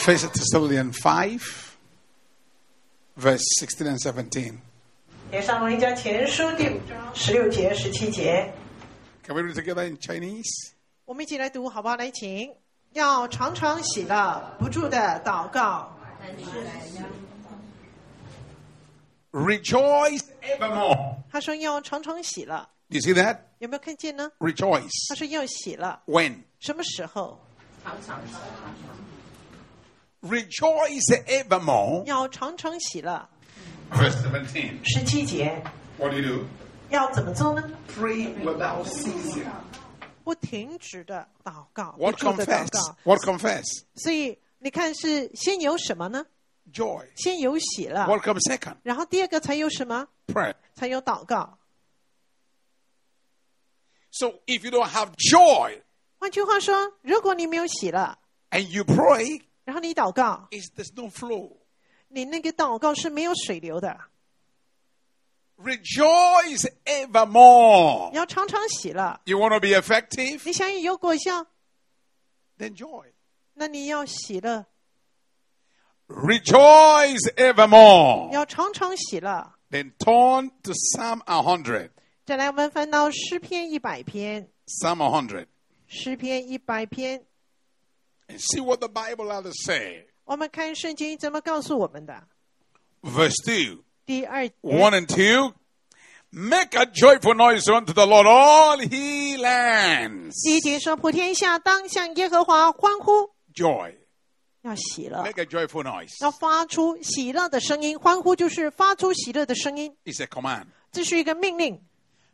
First Thessalonians 5, verse 16 and 17. 也上罗一家前书第五章十六节、十七节， Can we read together in Chinese? 我们一起来读，好不好？来，请要常常喜乐，不住的祷告， Rejoice evermore. 他说要常常喜乐， You see that? 有没有看见呢？ Rejoice. 他说要喜乐， When? 什么时候？ Rejoice evermore. 要常常喜乐。 Verse 17. 十七节 What do you do? 要怎么做呢？ Pray without ceasing. 不停止的祷告，不 What 住的祷 confess? 告。 What confess? 所以你看，是先有什么呢？ Joy. 先有喜乐， What comes second? 然后第二个才有什么？ Prayer. 才有祷告。 So if you don't have joy 换句话说，如果你没有喜乐， and you pray, 然后你祷告，is there's no flow. 你那个祷告是没有水流的。Rejoice evermore. 要常常喜乐。You want to be effective? 你想有果效，Then joy. 那你要喜乐，Rejoice evermore. 要常常喜乐。Then turn to Psalm 100. 再来，我们翻到诗篇一百篇，Psalm 100. 诗篇一百篇，And see what the Bible has to say. 我们看圣经怎么告诉我们的。 Verse 2. 第二节 1 and 2. Make a joyful noise unto the Lord, all he lands. 第一节说：“普天下当向耶和华欢呼， Joy. 要喜乐， Make a joyful noise. 要发出喜乐的声音。欢呼就是发出喜乐的声音， It's a command. 这是一个命令。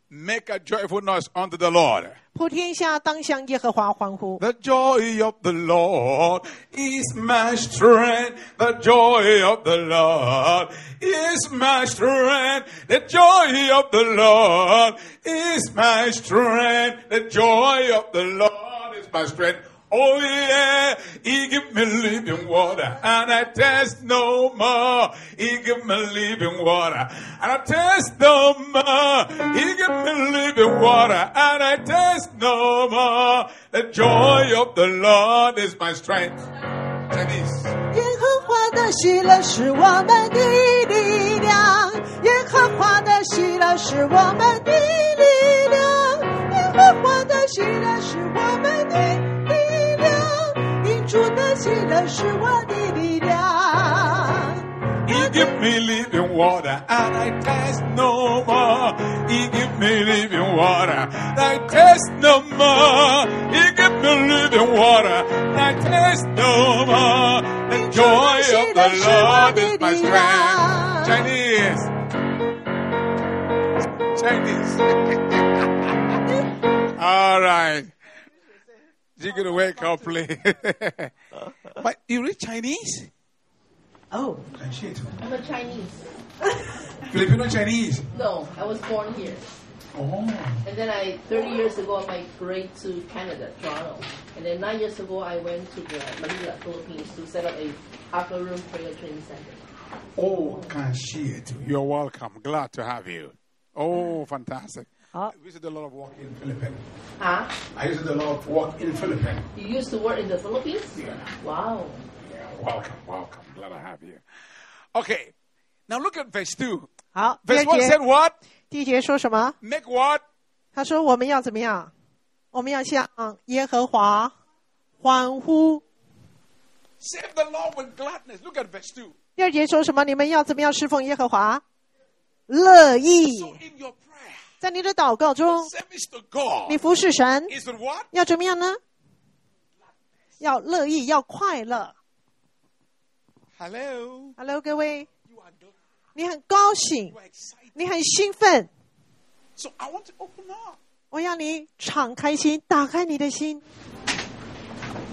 Make a joyful noise unto the Lord. 普天下当向耶和华欢呼。 The joy of the Lord is my strength. The joy of the Lord is my strength. The joy of the Lord is my strength. The joy of the Lord is my strength. Oh yeah, He give me living water and I taste no more. He give me living water and I taste no more. He give me living water and I taste no more. The joy of the Lord is my strength. Chinese. 耶和华的喜乐是我们的力量，耶和华的喜乐是我们的力量，耶和华的喜乐是我们的力量，因 主的喜乐是我的力量。 He give me living water and I taste no more. He give me living water and I taste no more. He give me living water and I taste no more. The joy of the Lord is my strength. Chinese. Chinese. All right. You're going to wake up late. but you read Chinese? Oh, I'm a Chinese. Filipino Chinese. No, I was born here. Oh. And then I, 30 years ago, I migrated to Canada, Toronto. And then nine years ago, I went to the Manila, Philippines to set up a upper room prayer training center. Oh, can see it. You're welcome. Glad to have you. Oh, fantastic. Ah. I visited a lot of work in Philippines. Huh? I visited a lot of work in Philippines. You used to work in the Philippines? Yeah. Wow. Yeah, welcome, welcome. Glad to have you. Okay. Now look at verse 2. 好，第 Verse 二 1节 said，what? 第一节说什么？ Make what? 他说我们要怎么样？我们要向耶和华欢呼。 Serve the Lord with gladness. Look at verse 2. 第二节说什么？你们要怎么样侍奉耶和华？乐意 So in your prayer, 在你的祷告中你服侍神?要怎么样呢？要乐意，要快乐。Hello. Hello，各位.你很高兴你很兴奋，So I want to open up 我要你敞开心，打开你的心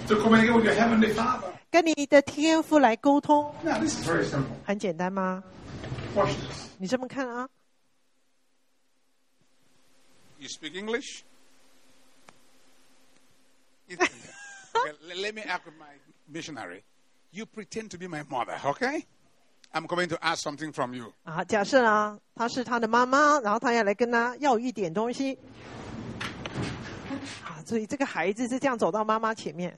，to communicate with your heavenly Father. 跟你的天父来沟通。Now this is very simple. 很简单吗.你这么看啊，You speak English? Okay, let me act with my missionary. You pretend to be my mother, okay? I'm going to ask something from you. 啊，假设啊，她是他的妈妈，然后他要来跟他要一点东西，啊，所以这个孩子是这样走到妈妈前面，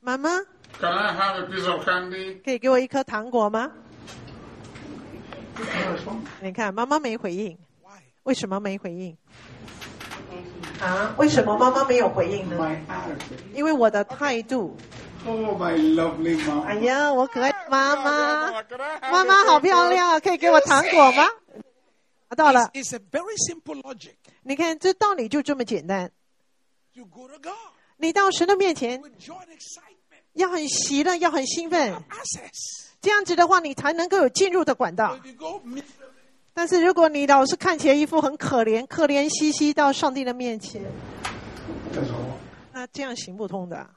妈妈，Can I have a piece of candy? 可以给我一颗糖果吗？你看，妈妈没回应，Why? 为什么没回应？啊为什么妈妈没有回应呢？因为我的态度。哎呀我可爱妈妈。妈妈好漂亮可以给我糖果吗？拿到了。It's a very simple logic. 你看这道理就这么简单。你到神的面前要很喜乐要很兴奋。这样子的话你才能够有进入的管道。但是如果你老是看起来一副很可怜、可怜兮兮到上帝的面前，那这样行不通的。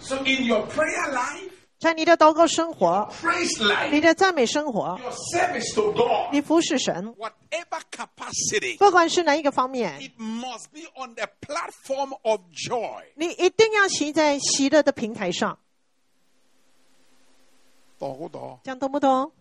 So in your prayer life, 在你的祷告生活、praise life, 你的赞美生活、your service to God, 你服侍神，whatever capacity, 不管是哪一个方面，it must be on the platform of joy. 你一定要骑在喜乐的平台上，这样懂不懂？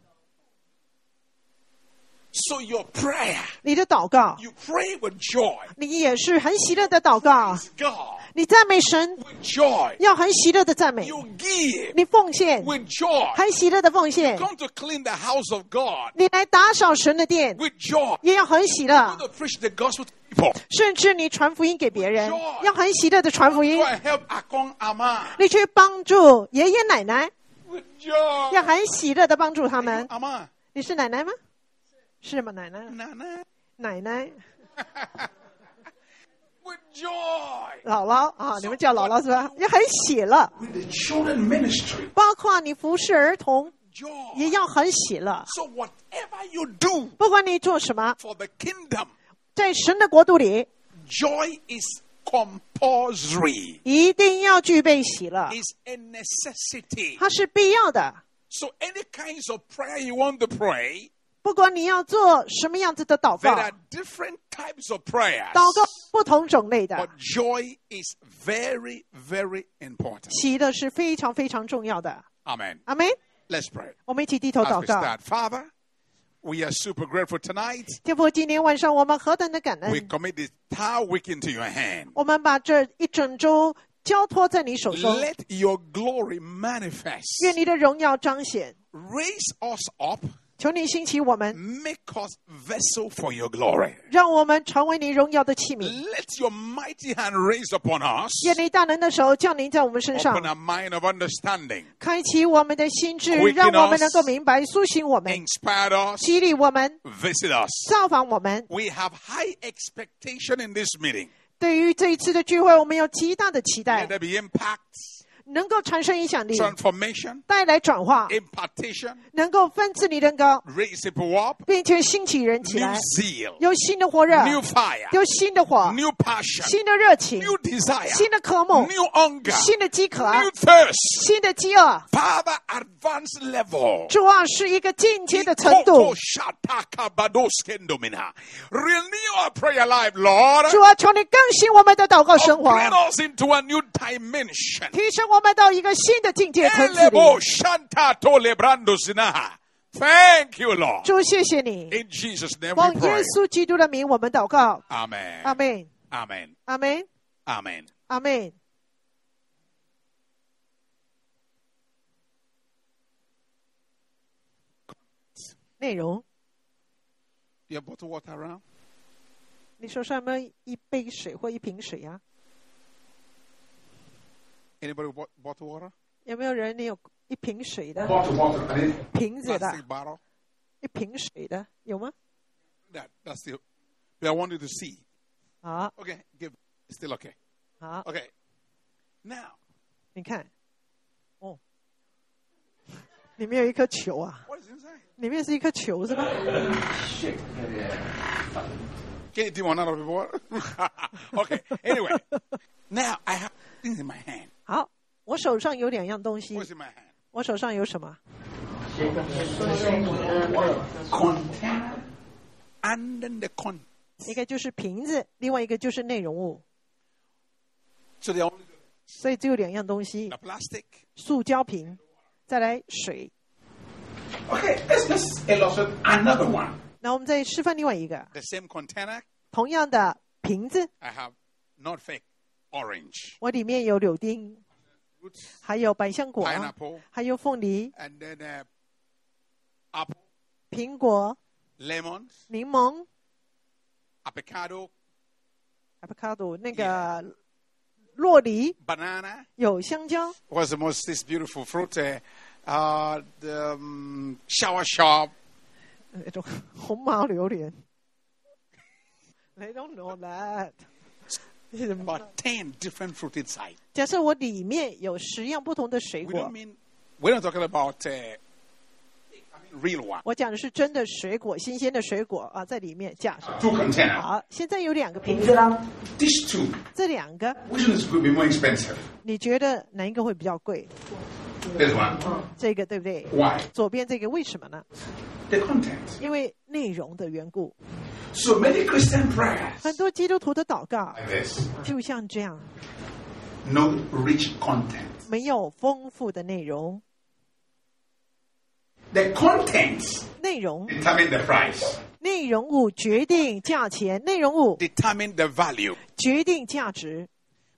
So your prayer, 你的祷告，you pray with joy. 你也是很喜乐的祷告，God 你赞美神，with joy. 要很喜乐的赞美，You give 你奉献，with joy. 很喜乐的奉献，Come to clean the house of God 你来打扫神的殿，with joy. 也要很喜乐 Go，to preach the gospel to people. 甚至你传福音给别人要很喜乐的传福音你去帮助爷爷奶奶，with joy. 要很喜乐的帮助他们。Ama, 你是奶奶吗？是吗？奶奶奶奶，with joy. 姥姥啊，你们叫姥姥是吧？也很喜乐，With the children ministry, 包括你服侍儿童也 joy. 要很喜乐。So whatever you do 不管你做什么，for the kingdom, 在神的国度里，joy is compulsory. 一定要具备喜乐，It's a necessity. 它是必要的。So any kinds of prayer you want to pray, 不管你要做什么样子的祷告 there，are different types of prayers. 祷告不同种类 But 的， joy is very, very important. 喜乐是非常非常重要的。 Amen. 阿门。 Let's pray. 我们一起低头 As 祷 we 告。 start, Father, we are super grateful tonight. 天父，今天晚上我们何等的感 We 恩！ commit this entire week into your hand. 我们把这一整周交托在你手中， Let your glory manifest. 愿你的荣耀彰显。 Raise us up. 求你兴起我们， Make us vessel for your glory. 让我们成为你荣耀的器皿。 Let your mighty hand raise upon us. 愿你大能的手降临在我们身 Open 上， a mind of understanding. 开启我们的心智， Quicken 让我们 us 能够明白，苏醒我们， Inspire us. 激励我们， Visit us. 造访我们。 We have high expectation in this meeting. 对于这一次的聚会，我们有极大的期 Let 待， there be impact, 能够产生影响力，transformation, 带来转化，impartation, 能够分赐你人高，raise people up, 并且兴起人起 new 来，zeal, 有新的火热，new fire, 有新的火，new passion, 新的热情，new desire, 新的渴慕，new hunger, 新的饥渴，new thirst. 新的饥饿。Father, advanced level. 主啊，是一个进阶的程度。shataka badoskendumina. Renew our prayer life, Lord. 主啊，求你更新我们的祷告生活，Upgrade us into a new dimension. 提升我我们到一个新的境界。Thank you, 主，谢谢你。往耶稣基督的名，我们祷告。阿门。阿门。阿门。阿门。阿门。阿门。内容。but water around？你手上没一杯水或一瓶水呀、Anybody bought bottled water? 有没有人你有一瓶水的 Bottled water. I mean, 瓶子的 plastic bottle. 一瓶水的有吗？ That, that's the. I want you to see. 好， Okay, give. Still okay. 好， Okay. Now, 你看，哦，里面有一颗球啊， what is inside? 里面是一颗球是吧？ Can you do one out of the water? okay. Anyway, now I have things in my hand. 好，我手上有两样东西?我手上有什么？Container, and then the con. 一个就是瓶子，另外一个就是内容物，So the only 所以只有两样东西.塑胶瓶，再来水。Okay, let's let's illustrate another one. 那我们再示范另外一个，The same container. 同样的瓶子，I have not fake orange. 我里面有柳丁， fruits, 还有百香果， pineapple, 还有凤梨、 and then uh, apple, 苹果、 lemons, 柠檬、 avocado, avocado 那个洛梨， banana. 有香蕉， What's the most this beautiful fruit? Uh, uh, the um, shower shop. 那种红毛榴莲。They don't know that. About ten different fruit inside. 假设我里面有十样不同的水 We 果 don't，mean we're not talking about uh, I mean real one. 我讲的是真的水果，新鲜的水果啊，在里面架上。Two containers. 好，现在有两个瓶子啦，These two, 这两个 which one is going to be more expensive? 你觉得哪一个会比较贵？This one. 这个对不对？Why? 左边这个为什么呢？The content. 因为内容的缘故。So many Christian prayers 很多基督徒的祷告 like this, 就像这样，no rich content. 没有丰富的内容。The contents 内容 determine the price, 内容物决定价钱，内容物 determine the value. 决定价值，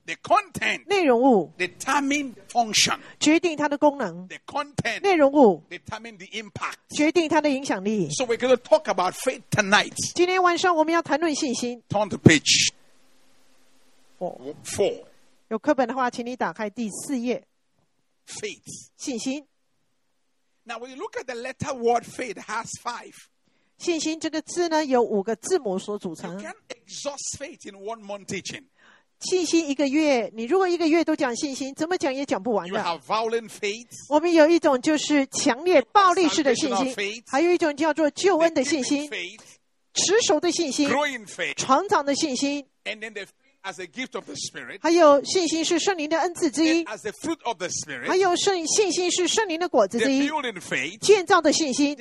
The content 内容物 determine the function. 决定它的功能， The content 内容物 determine the impact. 决定它的影响力。 So we're going to talk about faith tonight. 今天晚上我们要谈论信心。 Turn to page 哦， four. 有课本的话，请你打开第四页， Faith. 信心。 Now, when you look at the letter word faith, it has five. 信心这个字呢，由五个字母所组 You 成。 can't exhaust faith in one month teaching. 信心一个月你如果一个月都讲信心怎么讲也讲不完的。我们有一种就是强烈暴力式的信心还有一种叫做救恩的信心持守的信心成长的信心。还有信心是圣灵的恩赐之一。还有圣信心是圣灵的果子之一。建造的信心。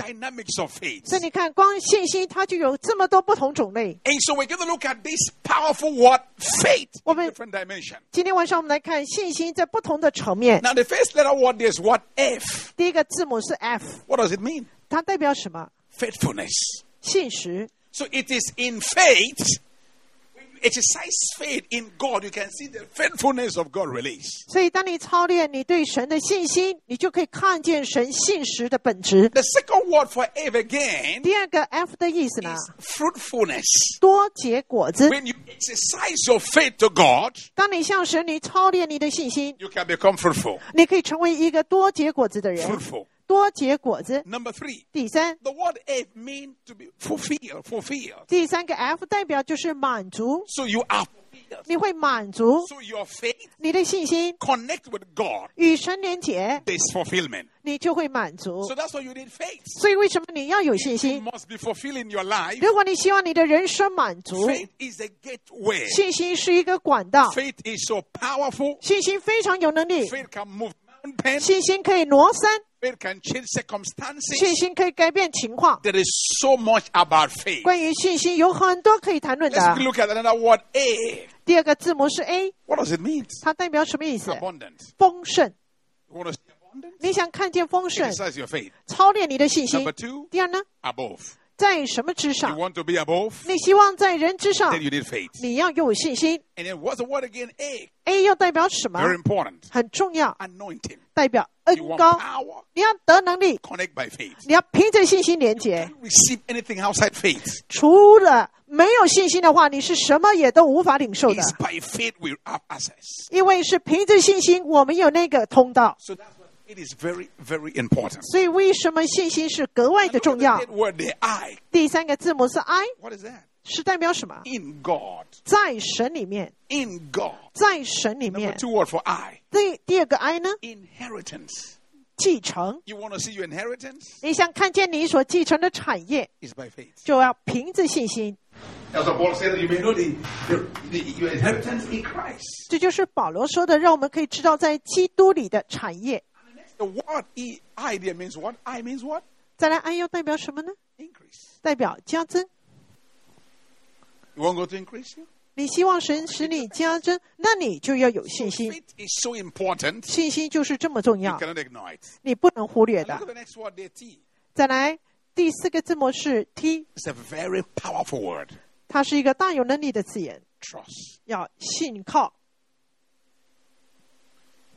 dynamics of faith. 所以你看，光信心它就有这么多不同种类。 And so we're going to look at this powerful word, faith, in Woman- different dimension. 今天晚上我们来看信心在不同的层面。 Now, the first letter word is what? F. 第一个字母是 F， What does it mean? 它代表什么？ Faithfulness. 信实。 So it is in faith. When you exercise faith in God, you can see the faithfulness of God released. 所以，当你操练你对神的信心，你就可以看见神信实的本质。The second word for F again 第二个 F 的意思呢，fruitfulness. 多结果子。When you exercise your faith to God, 当你向神你操练你的信心，you can become fruitful. 你可以成为一个多结果子的人。Fruitful. 多结果子。 Number three, 第三， the word F means to be fulfilled. Fulfilled. 第三个 F 代表就是满足， So you are fulfilled. 你会满足 So your faith 你的信心 connect with God. 与神连结， There's fulfillment. 你就会满足 So。that's why you need faith. 所以，为什么你要有信 You 心？ must be fulfilling your life. 如果你希望你的人生满足， Faith is a gateway. 信心是一个管道， Faith is so powerful. 信心非常有能力， Faith can move 信心可以挪山，Faith can change 信.心可以改变情况。There is so much about faith. 关于信心有很多可以谈论 Let's 的。look at another word, A. 第二个字母是 A，What does it mean? 它代表什么意思？Abundant. 丰盛。You want to see abundant? 你想看见丰盛，Exercise your faith. 操练你的信心 Number。two, 第二呢，above. 在什么之 You 上？want to be above? 你希望在人之上 Then，you need faith. 你要有信心。And then what's the word again? A. A 又代表什么？Very important. 很重要，Anointing. 代表恩高。你要得能力，Connect by faith. 你要凭着信心连接。Receive anything outside faith. 除了没有信心的话，你是什么也都无法领受的。By faith we have access. 因为是凭着信心，我们有那个通道。So that's why it is very, very important. 所以为什么信心是格外的 Look 重 at 要 that？word, the I. 第三个字母是 I， What is that? 是代表什么？ In God. 在神里面， In God. 在神里 Number 面。 two word for I. 第第二个 I 呢？ Inheritance. 继承。 You want to see your inheritance? 你想看见你所继承的产业， It's by faith. 就要凭着信心。 As the Paul said, you may know the, the, the, your inheritance in Christ. 这就是保罗说的，让我们可以知道在基督里的产业。 The word E, I there means what? I means what? 再来，I 又代表什么呢？Increase. 代表加增。You want God to increase you? 你希望神使你加增，那你就要有信心。Faith is so important. 信心就是这么重 You 要，cannot ignore it. 你不能忽略 And look 的 at。the next word there, T. 再来，第四个字母是 T，It's a very powerful word. 它是一个大有能力的字眼，Trust. 要信靠。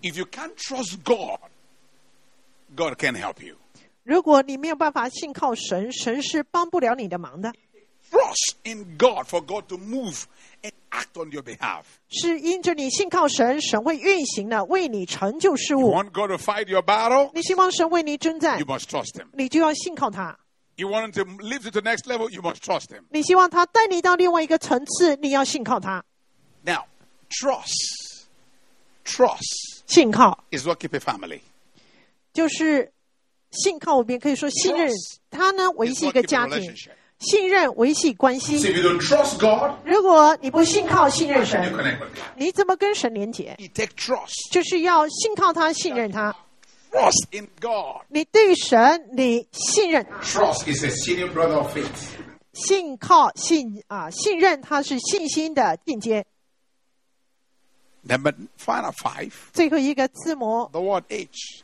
If you can't trust God, God can help you. 如果你没有办法信靠神，神是帮不了你的忙的。 Trust in God for God to move and act on your behalf. 是因着你信靠神，神会运行的，为你成就事 You 物。 want God to fight your battle? 你希望神为你征战 You，must trust Him. 你就要信靠他。 You want Him to lift you to the next level? You must trust Him. 你希望他带你到另外一个层次，你要信靠他。 Now, trust, trust 信靠 is what keep a family. 就是信靠无边，可以说信任他呢，维系一个家庭，信任维系关系。如果你不信靠信任神，你怎么跟神连接？就是要信靠他，信任他。你对神你信任？信靠信啊，信任他是信心的进阶。Number final five，最后一个字母。The word H。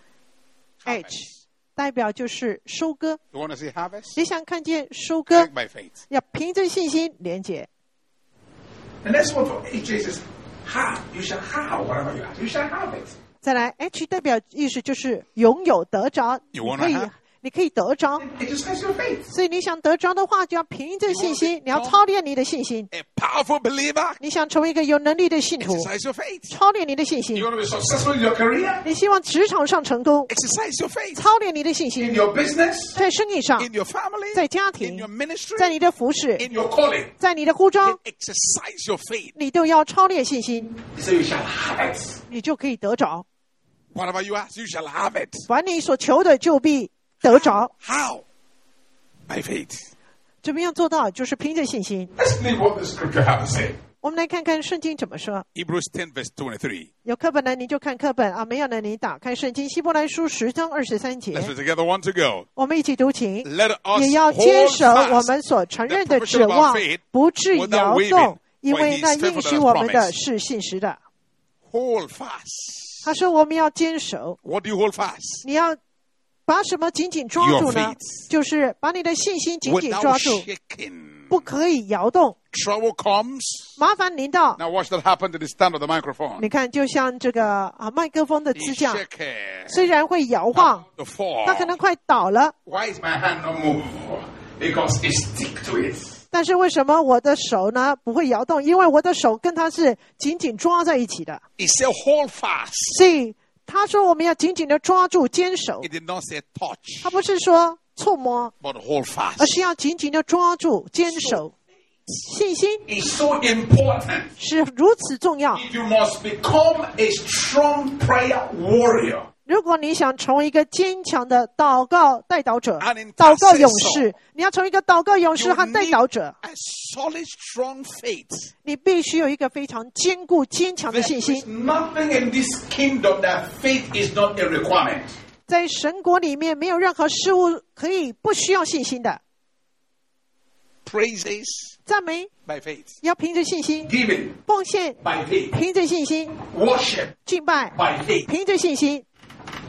H 代表就是收割。You want to see harvest? 你想看见收割 faith. 要凭着信心连接。And that's what for H is have. You shall have whatever you have. You shall have it. 再来，H 代表意思就是拥有得着，可以 have？你可以得着。所以你想得着的话，就要凭着信心，你要操练你的信心。Powerful believer. 你想成为一个有能力的信徒.操练你的信心?你希望职场上成功.操练你的信心在生意上，in your family, 在家庭在你的服饰，in your calling. 在你的呼召.你都要操练信心 you shall have it. 你就可以得着。Whatever you you shall have it. 凡你所求的，就必得着。How? By faith. 怎么样做到？就是凭着信心。Let's read what the scripture has to say. 我们来看看圣经怎么说。Hebrews ten verse twenty three 有课本的你就看课本啊，没有的你打开圣经希伯来书十章二十三节 Let's，read together. One to go. 我们一起读请。也要坚守我们所承认的指望不致摇动，因为那应许我们的是信实的。Hold fast. 他说我们要坚守，What do you hold fast? 你要把什么紧紧抓住呢就是把你的信心紧紧抓住，不可以摇动。Trouble comes. 麻烦临到，Now watch that happen to the stand of the microphone. 你看，就像这个啊麦克风的支架，虽然会摇晃，它可能快倒了，Why is my hand not move? Because it stick to it. 但是为什么我的手呢不会摇动？因为我的手跟它是紧紧抓在一起的。He said hold fast. 所以他说我们要紧紧的抓住、坚守 He，did not say touch, 他不是说触摸，but hold 而.是要紧紧的抓住、坚守。信心 It's so important. 是如此重要。You must become a strong prayer warrior. 如果你想成为一个坚强的祷告代祷者、祷告勇士，你要从一个祷告勇士和代祷者 solid, strong faith, 你必须有一个非常坚固、坚强的信心。在神国里面，没有任何事物可以不需要信心的。Praises 赞美 by faith. 要凭着信心。Giving 奉献 by faith. 凭着信心。Worship 敬拜 by faith. 凭着信心。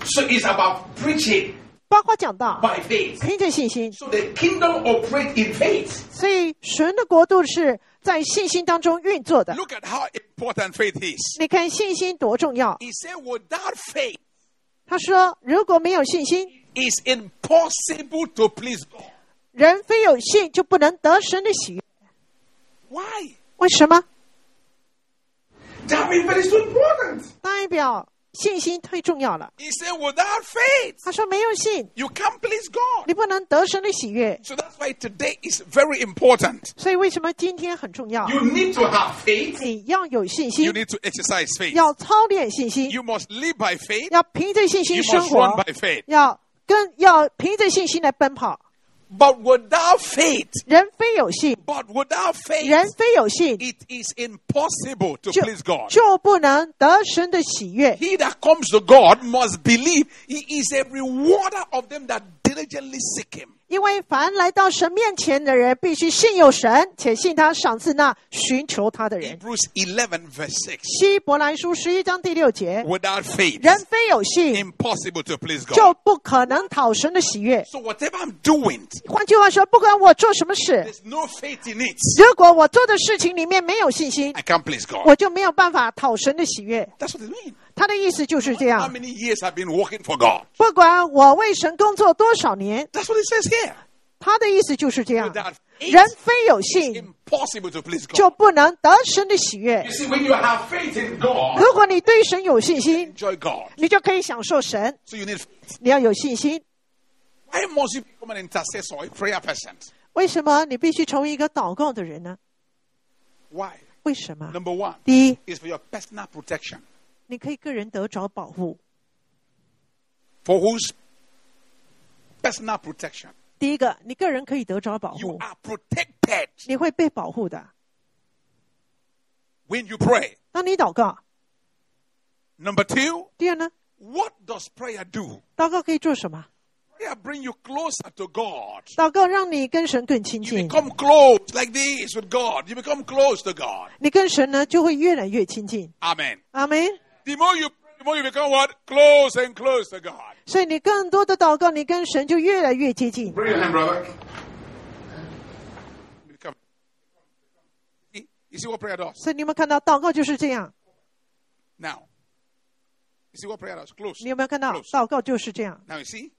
So it's about preaching 包括讲道 by faith. 凭着信心。So the kingdom operates in faith. 所以神的国度是在信心当中运作的。Look at how important faith is. 你看信心多重要。He said, without faith, 他说，如果没有信心，it's impossible to please God. 人非有信就不能得神的喜悦。Why? 为什么？That means is so important. 代表信心太重要了。He said, without faith, 他说，没有信，you can't please God. 你不能得神的喜悦。So that's why today is very important. 所以为什么今天很重要？You need to have faith. 你要有信心 You 心，need to exercise faith. 要操练信心，You must live by faith. 要凭着信心生活 You must run 活，by faith. 要跟要凭着信心来奔跑。But without faith, 人非有信， but without faith, 人非有信， it is impossible to 就 please God. 就不能得神的喜悦。 He that comes to God must believe He is a rewarder of them that diligently seek Him. 因为凡来到神面前的人，必须信有神，且信他赏赐那寻求他的人。Hebrews 11, verse 6. 希伯来书十一章第六节，Without faith, 人非有信，impossible to please God. 就不可能讨神的喜悦。So whatever I'm doing, 换句话说，不管我做什么事，there's no faith in it. 如果我做的事情里面没有信心 I，can't please God. 我就没有办法讨神的喜悦。That's what it means. 他的意思就是这 How 样。many years I've been working for God? 不管我为神工作多少年，That's what it says here. 他的意思就是这样。人非有信，impossible to please 就.不能得神的喜悦如果你对神有信心，你就可以享受神。你要有信心。为什么你必须成为一个祷告的人呢？Why? 为什么？Number one 第一，is for your personal protection. 你可以个人得着保护。 For whose personal protection? 第一个，你个人可以得着保 You 护， are protected 你会被保护的。 when you pray. 当你祷告， Number two, 第二呢， what does prayer do? 祷告可以做什么？ Prayer bring you closer to God. 祷告让你跟神更亲 You 近， become close like this with God. You become close to God. 你跟神呢就会越来越亲近。 Amen. 阿门。 The more you pray, the more you become what? Close and close to God. 所以你更多的祷告，你跟神就越来越接近。 Bring your hand, brother. Become- See- You see what prayer does? 所以你有没有看到祷告就是这样？ Now, you see what prayer does? Close. 你有没有看到 Close. 祷告就是这样？ Now you see?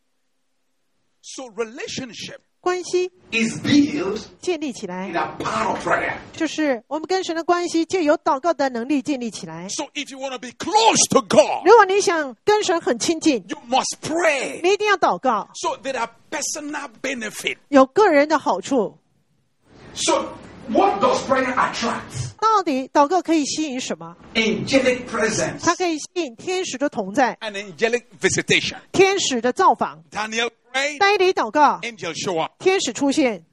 So relationship 关系 is built 建立起 in 来，a power of prayer. 就是我们跟神的关系借由祷告的能力建立起来。So if you want to be close to God, 如果你想跟神很亲近，you must pray. 你一定要祷告，So there are personal benefit. 有个人的好处。So what does prayer attract? 到底祷告可以吸引什么？Angelic presence 它可以吸引天使的同在，and angelic visitation. 天使的造访。Daniel prayed, 当你祷告，angels show up. 天使出现。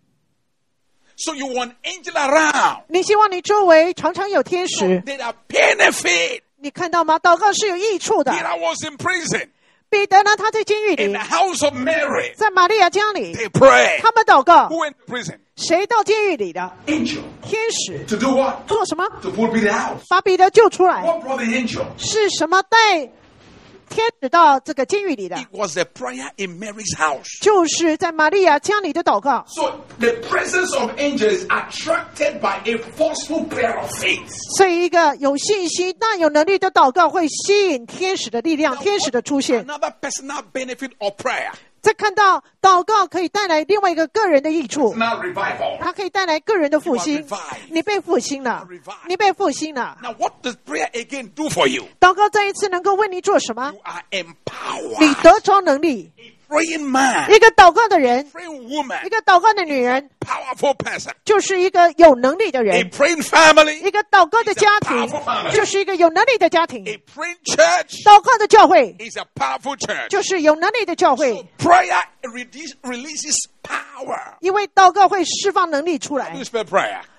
So you want angel around. 你希望你周围常常有天使，There are benefit. 你看到吗？祷告是有益处的。Peter was in prison 彼得呢？他在监狱 in 里 the，house of Mary. 在玛利亚家里，They pray. 他们祷告 Who。went to prison? 谁到监狱里的？Angel. 天使 To do what? 做什么？To pull Peter out. 把彼得救出来。What brought the angel? 是什么带天使到这个监狱里的？ It was the prayer in Mary's house. 就是在玛利亚家里的祷告。 So the presence of angels is attracted by a forceful prayer of faith. 所以，一个有信心、大有能力的祷告会吸引天使的力量、天使的出现。 Another personal benefit of prayer. 再看到祷告可以带来另外一个个人的益处，它可以带来个人的复兴。你被复兴了，你被复兴了。祷告再一次能够为你做什么？你得着能力。A praying man, 一个祷告的人，praying woman, 一个祷告的女人，powerful person. 就是一个有能力的人。一个祷告的家庭，就是一个有能力的家庭。祷告的教会.就是有能力的教会。prayer release, releases power. 因为祷告会释放能力出来?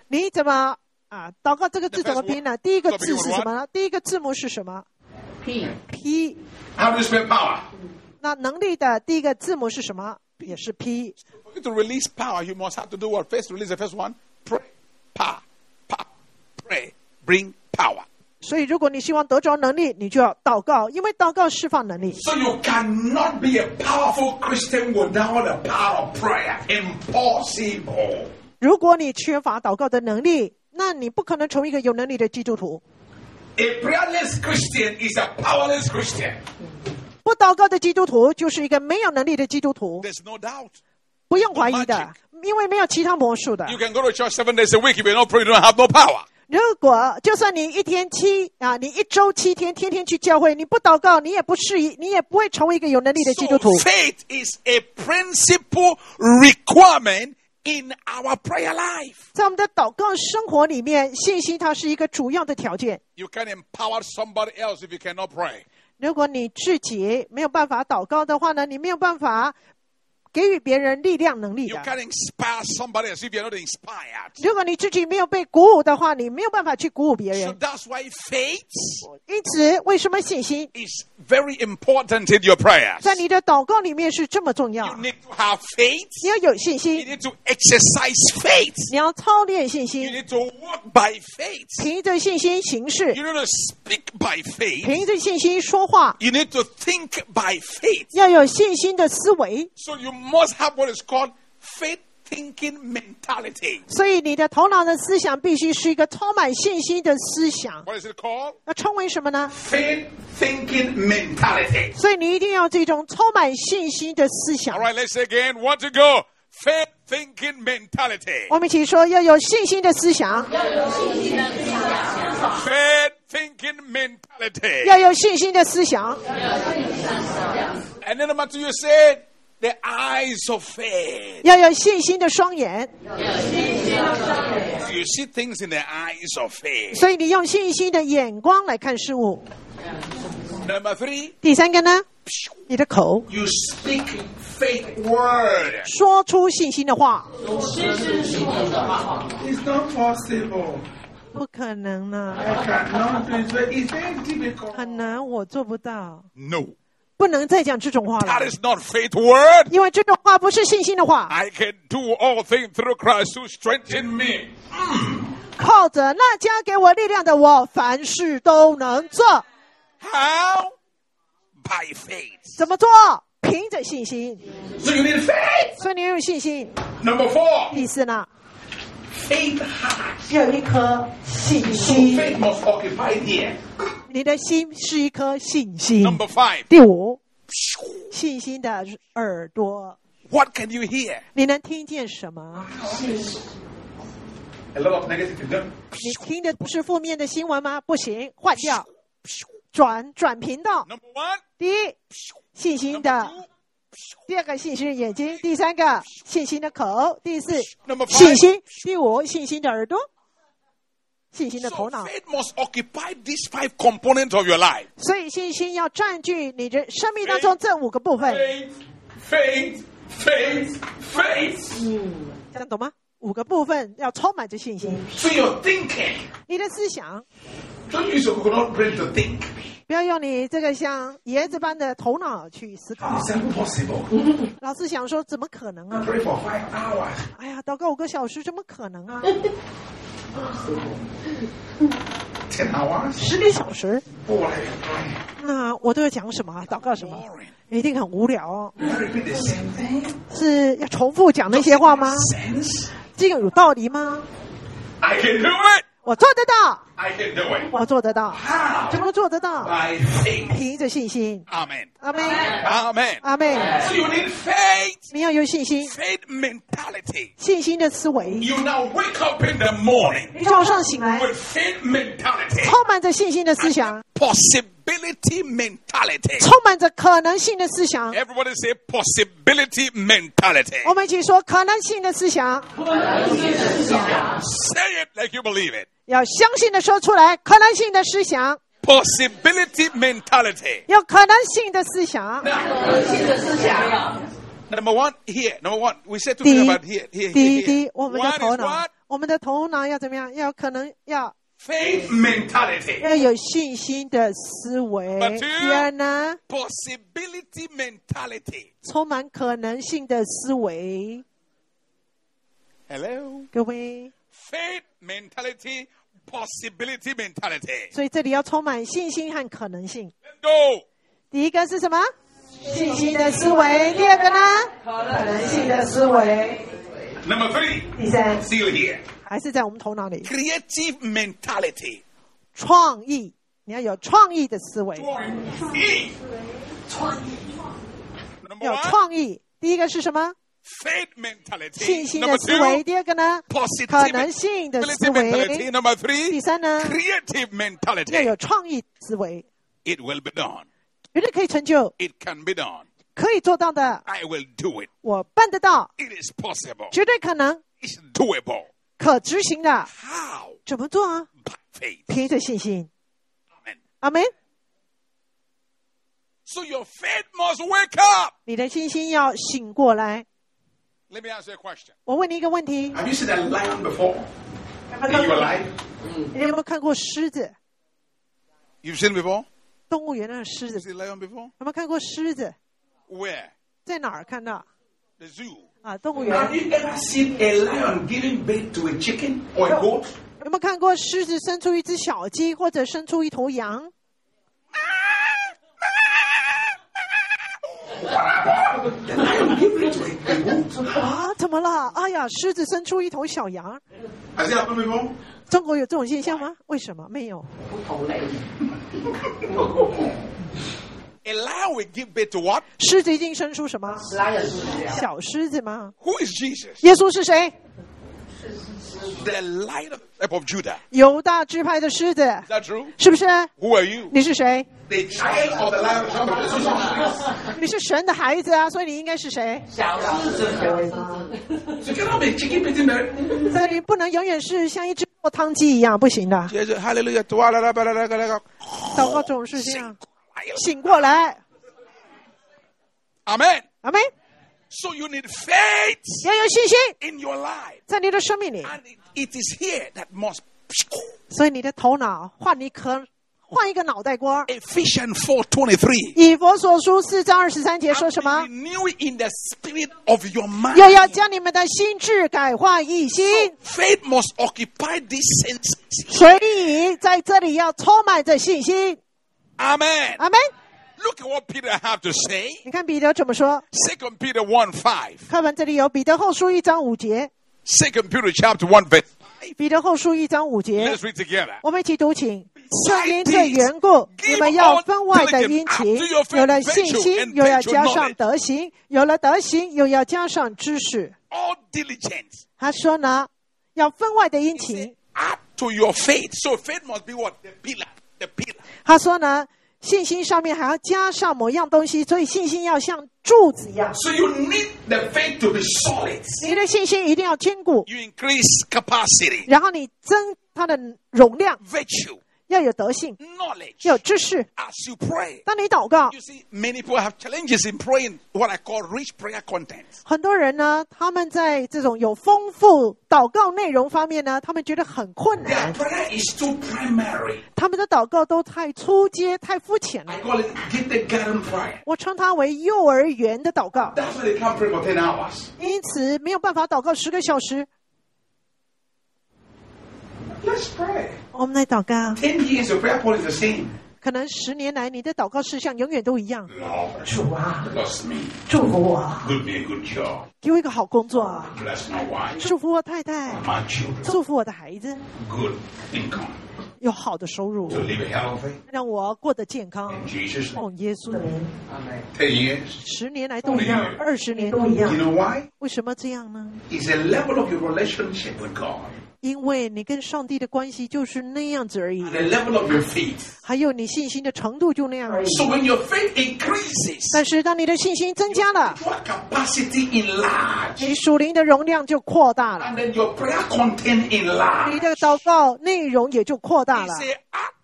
你怎么啊？祷告这个字怎么拼呢？第一个字是什么呢？第一个字母是什么 P.？P。How do you spell power? 那能力的第一个字母是什么？也是 P。For you to release power, you must have to do what? First, release the first one. Pray. Power. Power. Pray. Bring power. 所以，如果你希望得着能力，你就要祷告，因为祷告释放能力。So you cannot be a powerful Christian without the power of prayer. Impossible. 如果你缺乏祷告的能力，那你不可能成为一个有能力的基督徒。A prayerless Christian is a powerless Christian. 不祷告的基督徒就是一个没有能力的基督徒，There's no doubt. 不用怀疑的，因为没有其他魔术的。You can go to church seven days a week. If you don't pray, you don't have no power. 如果就算你一天七啊，你一周七天，天天去教会，你不祷告，你也不适宜，你也不会成为一个有能力的基督 So 徒。faith is a principal requirement in our prayer life. 在我们的祷告生活里面，信心它是一个主要的条件。You can empower somebody else if you cannot pray. 如果你自己没有办法祷告的话呢，你没有办法给予别人力量能力 You 的。can inspire somebody else if you're not inspired. 如果你自己没有被鼓舞的话，你没有办法去鼓舞别 So 人。that's why faith 因此，为什么信心 is very important in your prayers. 在你的祷告里面是这么重 You 要？need to have faith. 你要有信 You 心，need to exercise faith. 你要操练信 You 心，need to walk by faith. 凭着信心行事，You need to speak by faith. 凭着信心说话，You need to think by faith. 要有信心的思维。So you must have what is called thinking mentality. 所以你的头脑的思想必须是一个充满信心的思想。 What is it called? 要称为什么呢？ Faith thinking mentality. 所以你一定要这种充满信心的思想 All。right, let's say again. One to go. Faith thinking mentality. 我们一起说要有信心的思想， Faith thinking mentality. 要有信心的思想。 And then number two, you said The eyes of faith. 要有信心的双眼，You see things in the eyes of faith. 所以你用信心的眼光来看事物。Number three, 第三个呢，你的口 you speak faith word. 说出信心的话，信心的话 It's not possible. 不可能呢，I cannot do it. It's very difficult. 很难，我做不到，No, 不能再讲这种话了 that，is not faith word. 因为这种话不是信心的话。I can do all things through Christ who strengthens me. 靠着那加给我力量的我，凡事都能做。How? By faith. 怎么做？凭着信心。So you need faith. 所以你要有信心。Number four, 第四呢，faith heart. 要有一颗信 So 心。faith must occupy here. 你的心是一颗信心。Number five, 第五，信心的耳朵，what can you hear? 你能听见什么？A lot of negative things. 你听的不是负面的新闻吗？不行，换掉，转转频道。Number one, 第一，信心的第二个，信心的眼睛；第三个，信心的口；第四，信.心；第五，信心的耳朵，信心的头脑。faith must occupy these five components of your life. 所以，信心要占据你的生命当中这五个部分，Faith, faith, faith, faith. 这样懂吗？五个部分要充满着信心。So you're thinking. 你的思想 Don't use your coconut brain to think. 不要用你这个像椰子般的头脑去思考。Is possible？老师想说，怎么可能啊？Pray for five hours。哎呀，祷告五个小时，怎么可能啊。十个小时。那我都要讲什么？祷告什么？一定很无聊。是要重复讲那些话吗？这个有道理吗？I can do it。我做得到。I can do it. 我做得到， How? 怎么做得到？ By faith. 凭着信心。 Amen. 阿妹， Amen. 阿妹， So you need faith. 你要有信心， Faith mentality. 信心的思维。 You now wake up in the morning 你早上醒来， with faith mentality. 充满着信心的思想， Possibility mentality. 充满着可能性的思想。 Everybody say possibility mentality. 我们一起说可能性的思想， Say it like you believe it. 要相信的说出来。可能性的思想，Possibility mentality. 有可能性的思想。可能性的思想 Number one, here. Number one, we said to 第 me 一 about here, here, 第一，here, 第一我们的头脑我们的头脑要怎么样？要可能要 Faith mentality. 要有信心的思维。第二呢，Possibility mentality. 充满可能性的思维。Hello? 各位，Faith mentality, possibility mentality. 所以这里要充满信心和可能性。Let s go. 第一个是什么？信心的思维第二个呢？可能性的思维。Number three. 第三。还是在我们头脑里。Creative mentality. 创意。你要有创意的思维。创意。有创意。第一个是什么？Faith mentality. 信心的思维。第二个呢？positive 可能性的思维。Number 第 three, 三呢？creative 要 mentality. 有创意思维，It will be done. 绝对可以成就，It can be done. 可以做到的，I will do it. 我办得到，It is possible. 绝对可能，It's doable. 可执行的。How? 怎么做啊？By faith. 凭着信心。Amen. 阿门。So your faith must wake up. 你的信心要醒过来。Let me ask you a question. 我问你一个问题： Have you seen a lion before 有没 in 有 your 看 life? 你有没有看过狮子？ You've seen it before? 动物园那个狮 You 子， seen lion before? 有没有看过狮子？ Where? 在哪儿看到？ The zoo. 啊，动物 Have 园 you ever seen a lion giving birth to a chicken or a goat? 有没有看过狮子生出一只小鸡，或者生出一头羊？ The 啊，怎么了？哎呀，狮子生出一头小羊。It? 中国有这种现象吗？为什么没有？A lion will give birth to what? 狮子一定生出什么.小狮子吗？Who is Jesus? 耶稣是谁？The lion of, Judah. 犹大支派的狮子，Is that true? 是不是？Who are you? 你是谁？你是神的孩子啊，所以你应该是谁？小狮子，小狮子。所以你不能永远是像一只落汤鸡一样，不行的。哈利路亚，祷告总是这样，醒过来。阿门，阿门。So you need faith，要有信心。In your life，在你的生命里。And it is here that must，所以你的头脑换一颗。换一个脑袋瓜。Ephesians 4.23. 以佛所书四章二十三节说什么？Renew in the spirit of your mind. 又要将你们的心智改换一新。Faith must occupy these senses. 所以在这里要充满着信心。Amen. 阿门。Look at what Peter have to say. 你看彼得怎么说？Second Peter 1 5. 课本这里有彼得后书一章五节，Second Peter chapter one verse 5. 彼得后书一章五节 Let's，read together. 我们一起读，请。正因这缘故，你们要分外的殷勤，有了信心，又要加上德行；有了德行，又要加上知识。他说呢，要分外的殷勤。add to your faith. So faith must be what? The pillar. The pillar. 他说呢，信心上面还要加上某样东西，所以信心要像柱子一样。So you need the faith to be solid. 你的信心一定要坚固，You increase capacity, 然后你增它的容量，virtue, 要有德性有知识。As you pray. 当你祷告 You，see, many people have challenges in praying what I call rich prayer content. 很多人呢，他们在这种有丰富祷告内容方面呢，他们觉得很困 Their 难，prayer is too primary. 他们的祷告都太粗阶、太肤浅了 I。call it kindergarten prayer. 我称它为幼儿园的祷告，That's why they can't pray for 10 hours. 因此没有办法祷告十个小时。Let's pray. 我们来祷告，Ten years, your prayer point is the same. 可能十年来你的祷告事项永远都一样。Lord, 主啊，bless me. 祝福我，Give me a good job. 给我一个好工作，Bless my wife. 祝福我太太，My children. 祝福我的孩子，Good income. 有好的收入 healthy. 让我过得健康。In Jesus' name. 哦，耶稣的名，10 years. 十年来都一样，二十年都一 You 样，know why? 为什么这样呢？It's a level of your relationship with God. 因为你跟上帝的关系就是那样子而已，And the level of your faith. 还有你信心的程度就那样而已。So when your faith increases, 但是当你的信心增加了，your capacity enlarges. 你属灵的容量就扩大了，And then your prayer content 你.的祷告内容也就扩大了。say,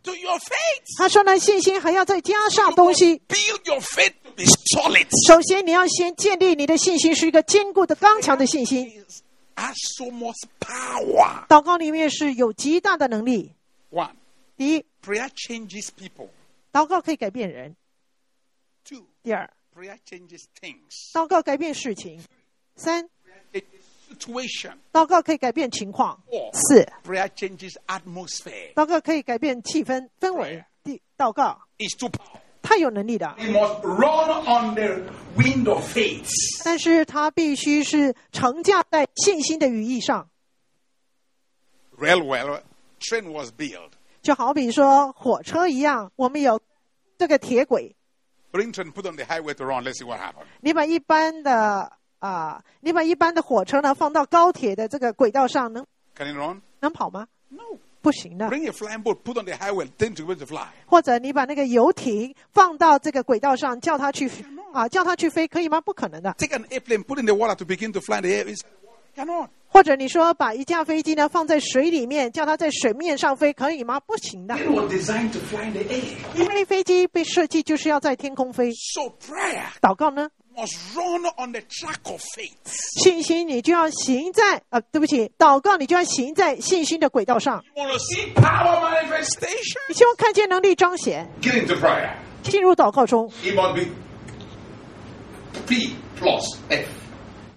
to your faith. 他说呢，信心还要再加上东西。build your faith to be solid. 首先，你要先建立你的信心是一个坚固的、刚强的信心。Has so much power. 祷告里面是有极大的能力。One, 第一，prayer changes people. 祷告可以改变人；Two, 第二，prayer changes things. 祷告改变事情；三 situation. 祷告可以改变情况；四，prayer changes atmosphere. 祷告可以改变气氛氛围。第，祷告 It's too powerful. 太有能力的， You must run on the wind of faith. 但是它必须是承架在信心的羽翼上。 Well, well, train was built. 就好比说火车一样，我们有这个铁轨， Bring train, put on the highway to run. Let's see what happens. 你把一般的啊、你把一般的火车呢放到高铁的这个轨道上，能 Can it run? 能跑吗？ No. 不行的。Bring a flying boat, put on the highway, then to be able fly. 或者你把那个游艇放到这个轨道上，叫它去啊，叫它去飞，可以吗？不可能的。Take an airplane, put in the water to begin to fly in the air. It's, cannot. 或者你说把一架飞机呢放在水里面，叫它在水面上飞，可以吗？不行的.因为飞机被设计就是要在天空飞。So prayer 祷告呢，must run on the track of faith. 信心你就要行在啊，对不起，祷告你就要行在信心的轨道上。You want to see power manifestation? 你希望看见能力彰显，Get into prayer. 进入祷告中 It must be P plus F.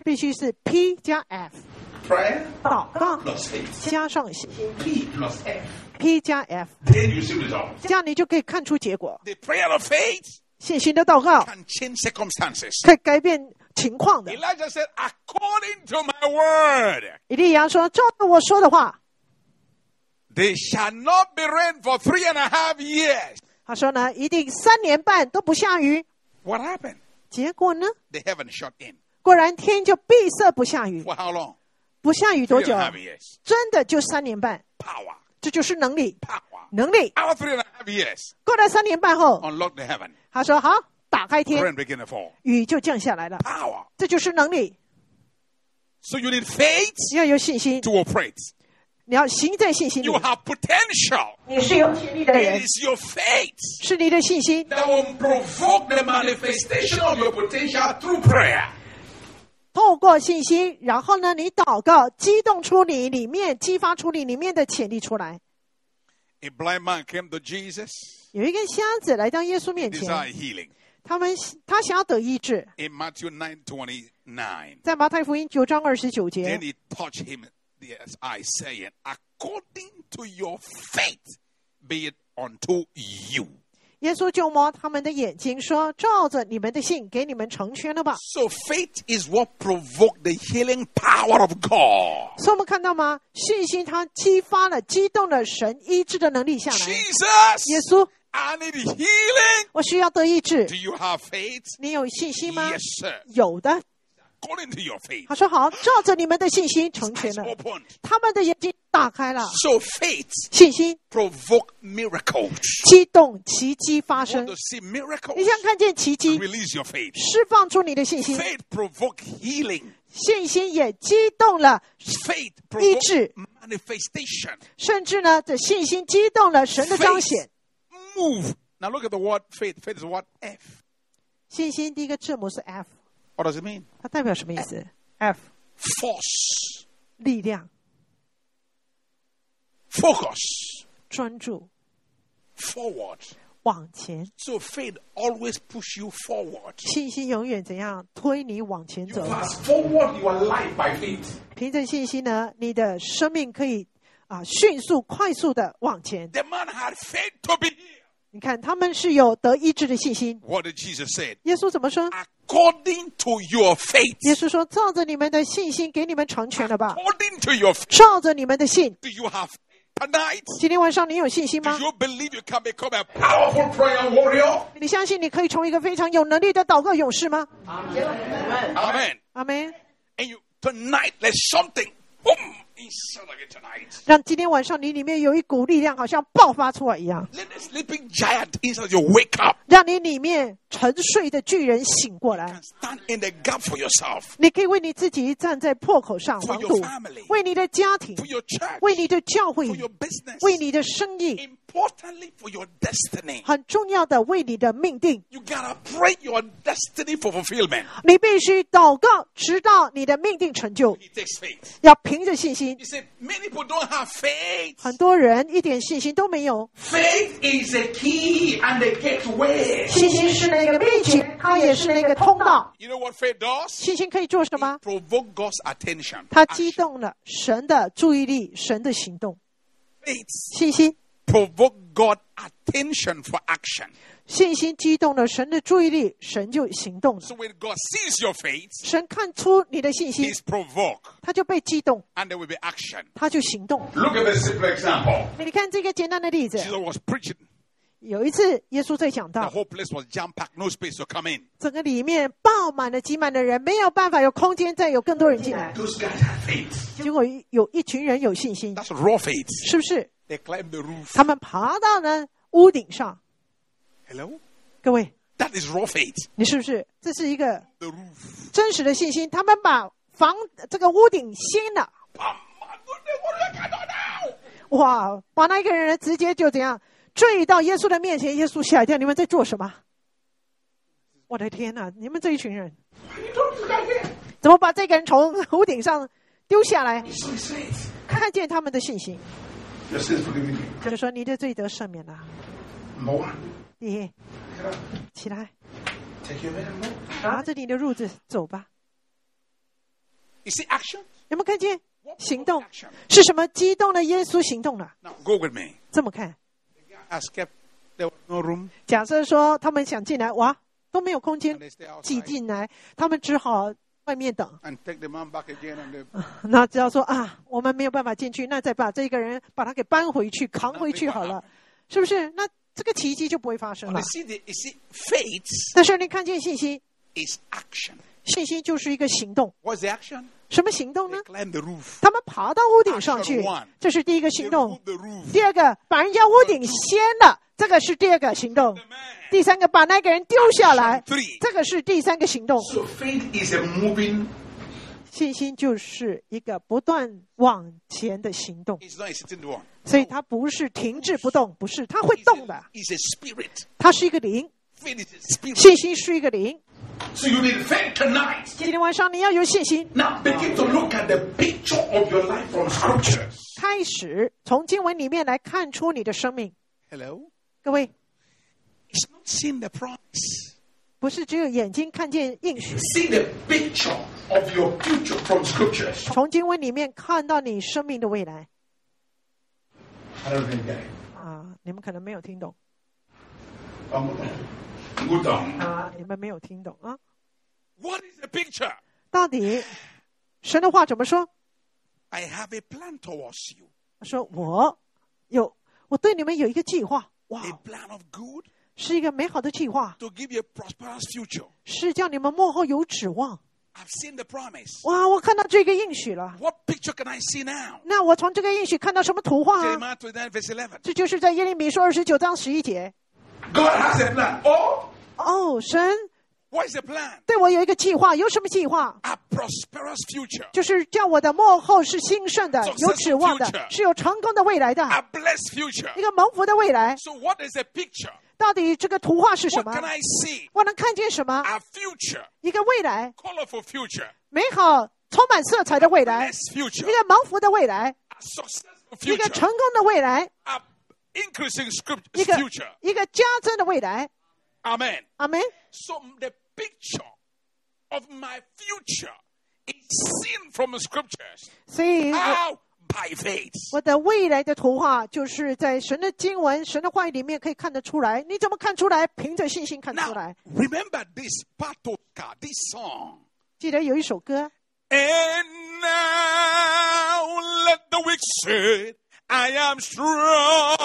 必须是 P 加 F，Prayer 祷告 plus. 加上信 P plus F. P 加 F，Then you see results. 这样你就可以看出结果。The prayer of faith 信心的祷告 can change circumstances. 可以改变情况的。Elijah said, according to my word, 以利亚说：“照着我说的话。they shall not be rain for three and a half years. ”他说呢，一定三年半都不下雨。What happened? 结果呢，The heaven shut in. 果然天就闭塞不下雨，For how long? 不下雨多 Three 久 and a？half years. 真的就三年半，Power. 这就是能力，Power. 能力。After three and a half years, 过了三年半后，unlock the heaven. 他说：“好，打开天 to. 雨就降下来了。Power. 这就是能力，So you need faith 你要有信心，to operate. 你要行在信心里 You。have potential. 你是有潜力的人 It，is your faith 是你的信心，that will provoke the manifestation of your potential through prayer. 透过信心，然后呢，你祷告，激动出你里面，激发出你里面的潜力出来。A blind man came to Jesus, 有一个瞎子来到耶稣面 desire 前， healing. 他们他想要得医治， In Matthew 9 29, 在马太福音九章二十九 then 节， he touched him in the eye, saying, According to your faith, be it unto you. 耶稣就摸他们的眼睛，说：“照着你们的信，给你们成全了吧。So faith is what provoked the healing power of God. ”所以我们看到吗？信心它激发了、激动了神医治的能力下来。Jesus, 耶稣，I need healing. 我需要得医治 Do，you have faith? 你有信心吗？Yes, sir. 有的。According to your faith. 他说：“好，照着你们的信心成全了。”他们的眼睛打开了，So faith 信心 provoke miracles. 激动，奇迹发生。see miracles? 你想看见奇迹，Release your faith. 释放出你的信心，Faith provoke healing. 信心也激动了，Faith 医治，manifestation. 甚至呢，这信心激动了神的彰显。Move. Now look at the word faith. Faith is what? F. 信心第一个字母是 F，What does it mean? 它代表什么意思？F Force. 力量、 Focus. 专注、 Forward. 往前。 So faith always push you forward. 信心永远怎样推你往前 You 走？ fast forward your life by faith. 凭着信心呢，你的生命可以啊迅速、快速的往前。 The man had faith to be healed. 你看，他们是有得医治的信心。 What did Jesus say? 耶稣怎么说？ According to your faith. 耶稣说：“照着你们的信心，给你们成全了吧。 According to your faith. 照着你们的信， Do you have tonight? 今天晚上你有信心 Do 吗？ you believe you can become a Powerful prayer warrior. 你相信你可以成为一个非常有能力的祷告勇士吗？ Amen. Amen. 阿门。 And you tonight let something boom 让今天晚上你里面有一股力量，好像爆发出来一样，Let the sleeping giant inside you wake up 让你里面沉睡的巨人醒过来 and。stand in the gap for yourself, 你可以为你自己站在破口上防堵为你的家庭为你的教会为你的生意，importantly for your destiny. 很重要的为你的命定。You gotta pray your destiny for fulfillment. 你必须祷告，直到你的命定成就。It takes faith. 要凭着信心。You said, many people don't have faith. 很多人一点信心都没有，Faith is the key and the gateway. 信心是那个秘诀，它也是那个通道。You know what faith does? 信心可以做什么 It？provoke God's attention. 它激动了神的注意力，神的行动。Faith 信心，provoke God attention for action. 信心激动了神的注意力，神就行动了。 So when God sees your faith, 神看出你的信心， He's provoked, 他就被激动， and there will be action. 他就行动。 Look at this simple example. 你看这个简单的例子， Jesus was preaching. 有一次耶稣在讲 The 到， whole place was jam packed, no space to come in. 整个里面爆满了挤满的人，没有办法有空间再有更多人进来。 Those guys have faith. 结果有一群人有信心， That's raw faith. 是不是？ 他们爬到呢屋顶上。Hello，各位，That is raw faith。你是不是这是一个真实的信心？他们把房这个屋顶掀了，哇，把那一个人直接就怎样坠到耶稣的面前？耶稣吓掉！你们在做什么？我的天哪！你们这一群人，怎么把这个人从屋顶上丢下来？看见他们的信心。Your sins forgiven you. 就是说你的罪得赦免了。Number one. 你 Get up. 起来，Take your bed and move. 拿着你的褥子走吧。You see action? 有没有看见行动?是什么？激动了耶稣行动了。Now go with me. 这么看，As kept, there was no room. 假设说他们想进来，哇，都没有空 And 间 they stay 挤进来，他们只好外面等。那只要说啊我们没有办法进去那再把这个人把他给搬回去扛回去好了。是不是？那这个奇迹就不会发生了。但是你看见信息 is action. 信息就是一个行动。Was action? 什么行动呢？他们爬到屋顶上去这是第一个行动。第二个把人家屋顶掀了。这个是第二个行动。第三个，把那个人丢下来这个是第三个行动。So faith is a moving. 信心就是一个不断往前的行动.所以它不是停滞不动，不是，它会动的，it's a spirit. 它是一个灵 is. 信心是一个灵。So you need faith tonight. 今天晚上你要有信心，Now begin to look at the picture of your life from scriptures. 开始从经文里面来看出你的生命。Hello? 各位，It's not seeing the promise. 不是只有眼睛看见应许，See the picture of your future from scriptures. 从经文里面看到你生命的未来 I don't think that. 啊！你们可能没有听懂.啊，你们没有听懂啊！What is the picture? 到底神的话怎么说？I have a plan towards you. 他说我有，我对你们有一个计划，哇，A plan of good 是一个美好的计划，to give you a prosperous future. 是叫你们幕后有指望。I've seen the promise. 哇，我看到这个应许了。What picture can I see now? 那我从这个应许看到什么图画啊？Jeremiah 29, verse 11. 这就是在耶利米书二十九章十一节。God has a plan. Oh, 哦，神 What is the plan? 对我有一个计划，有什么计划？A prosperous future. 就是叫我的幕后是兴盛的，有指望的，是有成功的未来的，A blessed future. 一个蒙福的未来。So what is the picture? 到底这个图画是什么 What can？I see? 我能看见什么？A future. 一个未来，Colorful future. 美好、充满色彩的未来，Blessed future. 一个蒙福的未来，A successful future. 一个成功的未来，A increasing script future. 一个一个加增的未来。Amen. 阿门。 So the picture of my future is seen from the scriptures. 所以我 How? By faith. 我的未来的图画，就是在神的经文、神的话语里面可以看得出来。你怎么看出来？凭着信心看出 Now, 来。 remember this patoka, this song. 记得有一首歌， And now let the weak say, I am strong.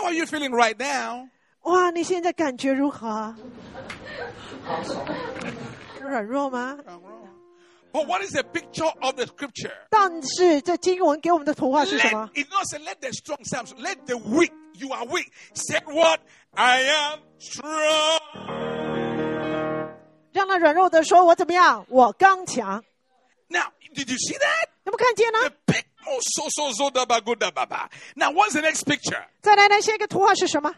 How are you feeling right now? 哇，你现在感觉如何？软弱吗？ But what is the picture of the scripture? 但是这经文给我们的图画是什 Let, 么？ it not say let the strong say, I'm strong. let the weak, you are weak. Say what? I am strong. 让那软弱的说：“我怎么样？我刚强。 Now, did you see that? ”有没有看见呢 The？big oh, so so so da ba go da ba ba. Now, what's the next picture? 再来呢，下一个图画是什么？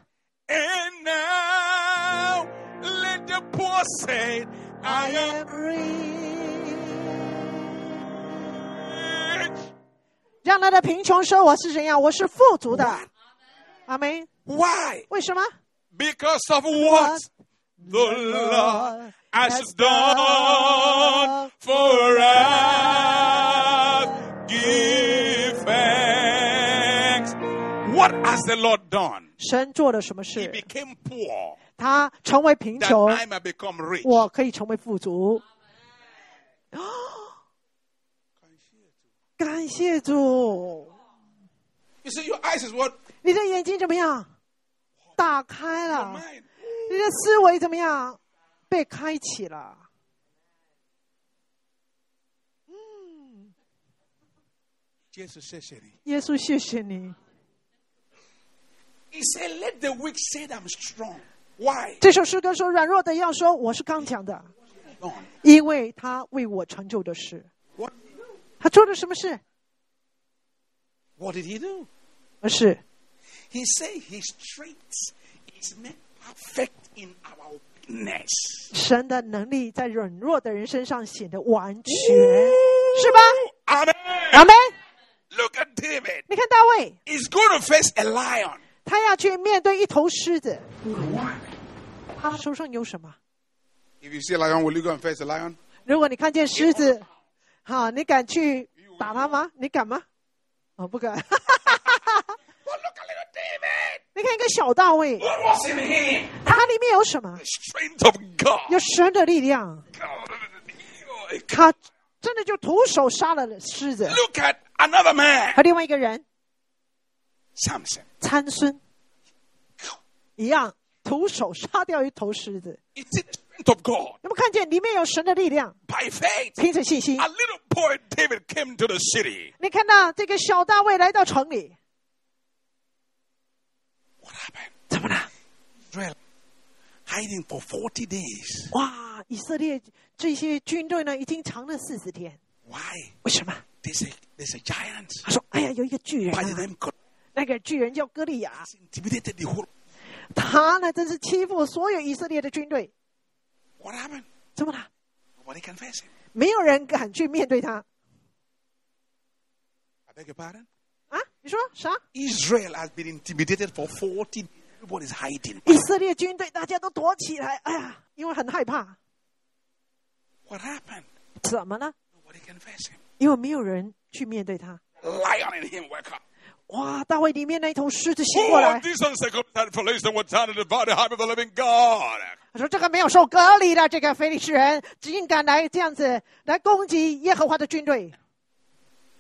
And now let the poor say, I am rich. 让他的贫穷说：“我是怎样？我是富足的。”阿门。 Why? 为什么？ Because of what the Lord has done for us. Give has the Lord done? 神做了什么 He 事？became poor 他成为贫 that 穷，I may become rich. 我可以成为富足。感谢主，You see, your eyes is what? 你的眼睛怎么样？打开 Your 了，mind. 你的思维怎么样？被开启了。Jesus says it. 耶稣，谢谢你。He said, Let the weak say that I'm strong. Why? 这首诗歌说，软弱的要说我是刚强的， Done. 因为他为我成就的事。 What, 他做了什么事？ what did he do? 而是 He said his strength is made perfect in our weakness. 神的能力在软弱的人身上显得完全，是吧？ Amen. 阿门。 Look at David. 你看大卫， He's going to face a lion. 他要去面对一头狮子。他手上有什么？如果你看见狮子好你敢去打他吗？你敢吗？我不敢。你看一个小大卫。他里面有什么？有神的力量。他真的就徒手杀了狮子。Look at another man. 和另外一个人。Samson. 参孙一样，徒手杀掉一头狮子。It's the strength of God 有没有看见里面有神的力量？by faith. 凭着信心 A，little boy David came to the city. 你看到这个小大卫来到城里，What happened? 怎么了？Israel hiding for 40 days. 哇！以色列这些军队呢，已经藏了四十天。Why? 为什么？There's a, there's a giant 他说：“哎呀，有一个巨人、by the 啊，name God. 那个巨人叫歌利亚.他呢真是欺负所有以色列的军队。What happened? 怎么了？Nobody can face him. 没有人敢去面对他 I beg your pardon? 啊！你说啥？Israel has been intimidated for 40 days. Everybody's hiding. 以色列军队大家都躲起来，哎呀，因为很害怕。What happened? 怎么了？Nobody can face him. 因为没有人去面对他。Lion in him, wake up. 哇！大卫里面那一头狮子醒过 Oh, 来.他说：“这个没有受隔离的这个非利士人，竟敢来这样子来攻击耶和华的军队。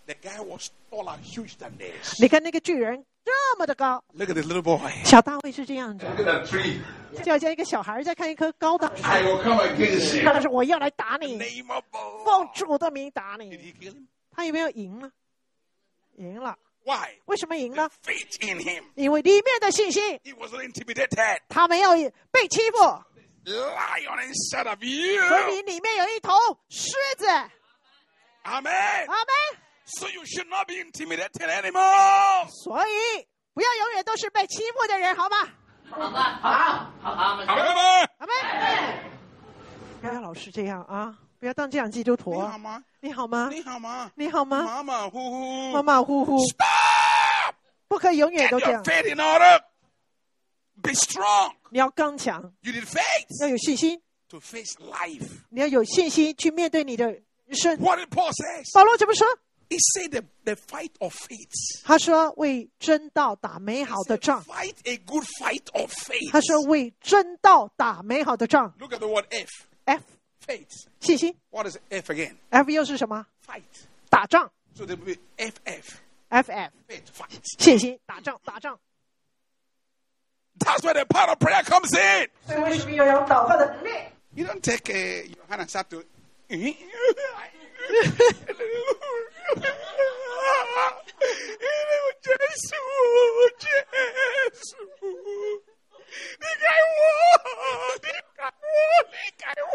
The guy was taller, huge than this. 你看那个巨人这么的高，Look at this little boy. 小大卫是这样子，Look at that tree. 就好像一个小孩在看一棵高大树。I will come against you. 他说：“我要来打你奉主的名打 Did 你。he kill him? ”他有没有赢呢？赢了。Why? 为什么赢呢？Faith in him. 因为里面的信心，He wasn't intimidated. 他没有被欺负，Lion inside of 所 you. 以里面有一头狮子。Amen. 阿门。So you should not be intimidated anymore. 所以不要永远都是被欺负的人，好吗？好吧，好，好好，However, 阿门。不要老是这样啊！不要当这样基督徒你好啊！吗？你好吗？你好吗？你好吗？马马虎虎。马马虎虎，Stop! 不可以永远都这 your 样。faith in order. Be strong. 你要刚强，You need faith 要有信心，to face life. 你要有信心去面对你的人生。What did Paul says? 保罗怎么说？He said the, the fight of faith. 他说为真道打美好的仗。Fight a good fight of faith. 他说为真道打美好的仗。Look at the word F. F Faith. 信心 What is F again? ，F 又是什么？ Fight. 打仗 So there will be FF. ，F F Faith. Fight. 信心，打仗打仗。 That's where the power of prayer comes in. 所以为什么要有祷告的能力？ You don't take uh, your hand and start to. 离开我，离开我，离开我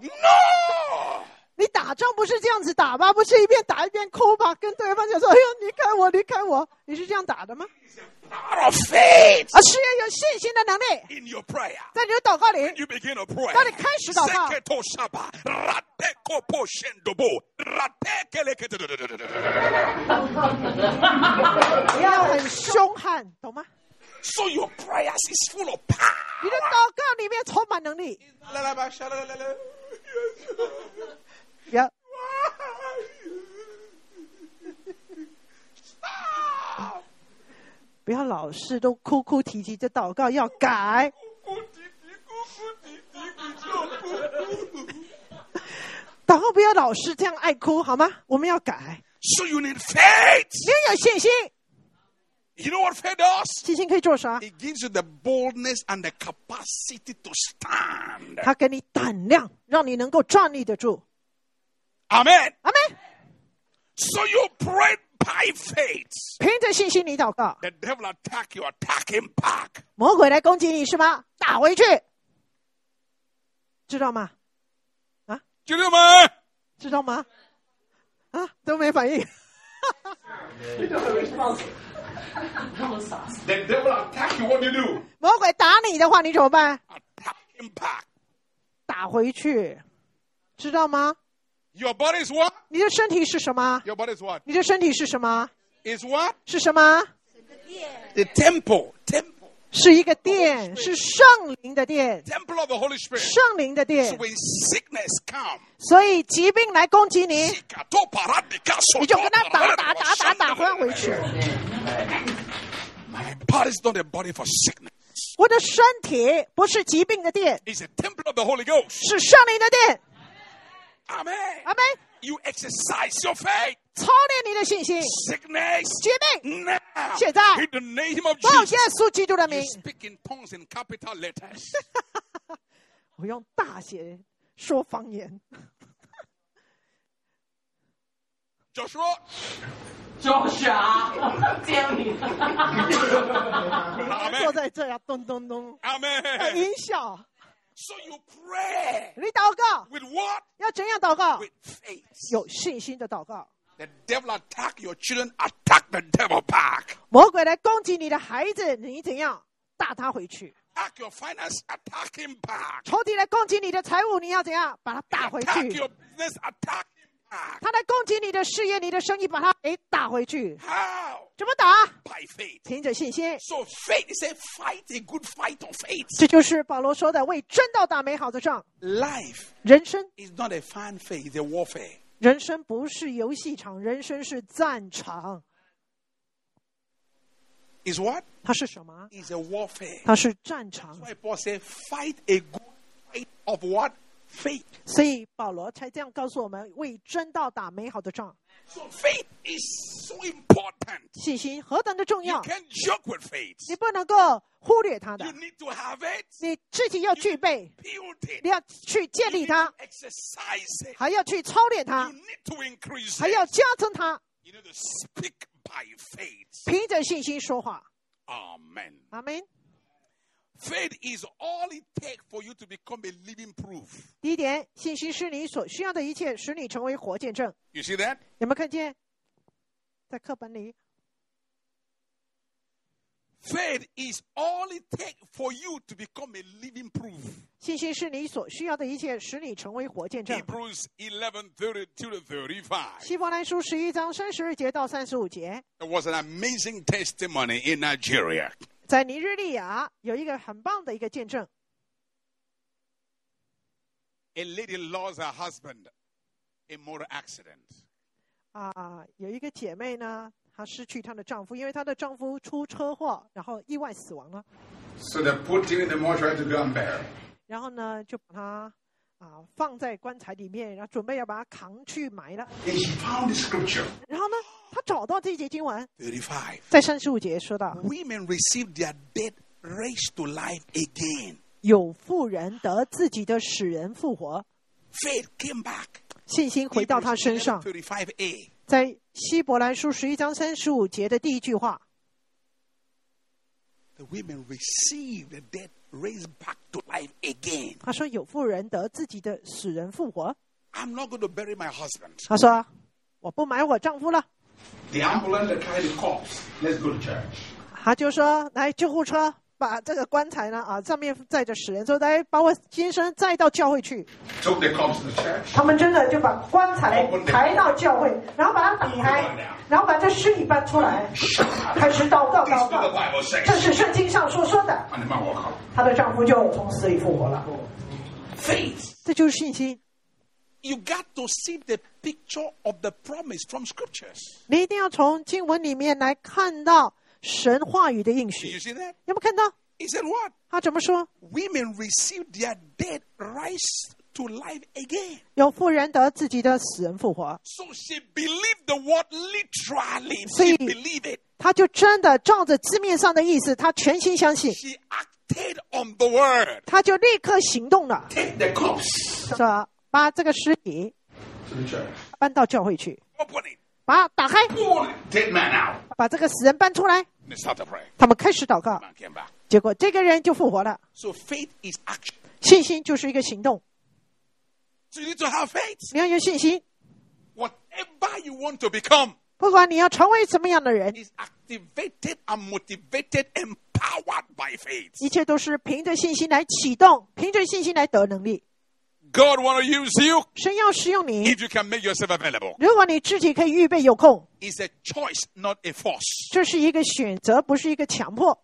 ，no。你打仗不是这样子打吧？不是一边打一边哭吧？跟对方讲说：“哎呦，离开我，离开我！”你是这样打的吗？啊，是要有信心的能力。In your prayer, 在你的祷告里，you begin pray, 当你开始祷告。要很凶悍，懂吗？So your prayers is full of power. 你的祷告里面充满能力，不要!不要老是都哭哭啼啼的祷告，要改。祷告不要老是这样爱哭，好吗？我们要改，So you need faith. 你要有信心。You know what faith does? 信心可以做啥？It gives you the boldness and the capacity to stand. 它给你胆量，让你能够站立得住。Amen. 阿门。So you pray by faith. 凭着信心你祷告，The devil attack you, attack him back. 魔鬼来攻击你是吗？打回去，知道吗？Do you know, man? 知道吗？啊，都没反应。The devil attack you. What do you do? 魔鬼打你的话，你怎么办？ Attack him back. 打回去，知道吗？ Your body is what? 你的身体是什么？ Your body is what? 你的身体是什么？ Is what? 是什么？ The temple. Temple. 是一个殿，是圣灵的殿，Temple of the Holy Spirit. 圣灵的 So 殿。when sickness comes, 所以疾病来攻击你，你就跟他打打打打打，回回去。My body is not a body for sickness. 我的身体不是疾病的殿.是圣灵的殿。Amen. 阿门。You exercise your faith. 操练你的信心。疾病现在，奉耶稣基督的名。我用大写说方言。就说。就是啊，见你，坐在这呀，咚咚咚，阿门。音效。So you pray. 你祷告。With what? 要怎样祷告？With faith. 有信心的祷告。The devil attack your children, attack the devil back. 魔鬼来攻击你的孩子，你怎样打他回去？Attack your finance, attack him back. 仇敌来攻击你的财务，你要怎样把他打回去 Attack your？business, attack him back. 他来攻击你的事业、你的生意，把他给打回去。How? 怎么打？By faith. 凭着信心。So faith is a fight, a good fight of faith. 这就是保罗说的：为真道打美好的仗。Life 人生，is not a fan faith, it's a warfare. 人生不是游戏场，人生是战场。Is what? 它是什么？Is a warfare. 它是战场 why Paul said, fight a good fight of what? Faith. 所以保罗才这样告诉我们：为真道打美好的仗。So faith is so important. 信心何等的重 You 要，can't joke with faith. 你不能够忽略它的 You。need to have it, 你自己要具备你要去建立 to，exercise it. 还要去操练 You 它，need to increase 还要加增它，You need to speak by faith. 凭着信心说话。Amen. 阿门。Faith is all it takes for you to become a living proof. 第一点，信心是你所需要的一切，使你成为活见证。 You see that? 有没有看见？在课本里， Faith is all it takes for you to become a living proof. 信心是你所需要的一切，使你成为活见证。 Hebrews 11 32 to 35. 希伯来书十一章三十二节到三十五节， There was an amazing testimony in Nigeria. 在尼日利亚有一个很棒的一个见证。A lady lost her husband in motor accident. 啊，有一个姐妹呢，她失去她的丈夫，因为她的丈夫出车祸，然后意外死亡了。So they put him in the mortuary to bury. 然后呢，就把她啊放在棺材里面，然后准备要把它扛去埋了。然后呢，她找到这节经文，在三十五节说到，Women receive their dead raised to life again. 有妇人得自己的使人复活，Faith came back. 信心回到他身上。35a. 在希伯来书十一章三十五节的第一句话，The women receive the dead raised back to life again. 他说有妇人得自己的使人复活。I'm not going to bury my husband. 他说我不埋我丈夫了，The ambulance that carried the corpse. Let's go to church. 他就说来救护车把这个棺材呢啊，上面载着死人，说：“来把我先生载到教会去。”他们真的就把棺材抬到教会，然后把它打开，然后把这尸体搬出来，开始祷告、祷告。这是圣经上所说的。他的丈夫就从死里复活了。faith，这就是信心。You got to see the picture of the promise from scriptures。你一定要从经文里面来看到。神话语的应许 you。see that? 有没有看到？He said what? 他怎么说？Women received their dead rise to life again. 有妇人得自己的死人复活，So she believed the word literally. She believed it. 他就真的照着字面上的意思，他全心相信，She acted on the word. 他就立刻行动了，Take the corpse 说？把这个尸体.搬到教会去，Open it. 把打开。把这个死人搬出来。他们开始祷告。结果这个人就复活了。信心就是一个行动。你要有信心。Whatever you want to become 不管你要成为什么样的人一切都是凭着信心来启动凭着信心来得能力。God want to use you 神要使用你， if you can make yourself available. 如果你自己可以预备有空， It's a choice, not a force. 这是一个选择，不是一个强迫。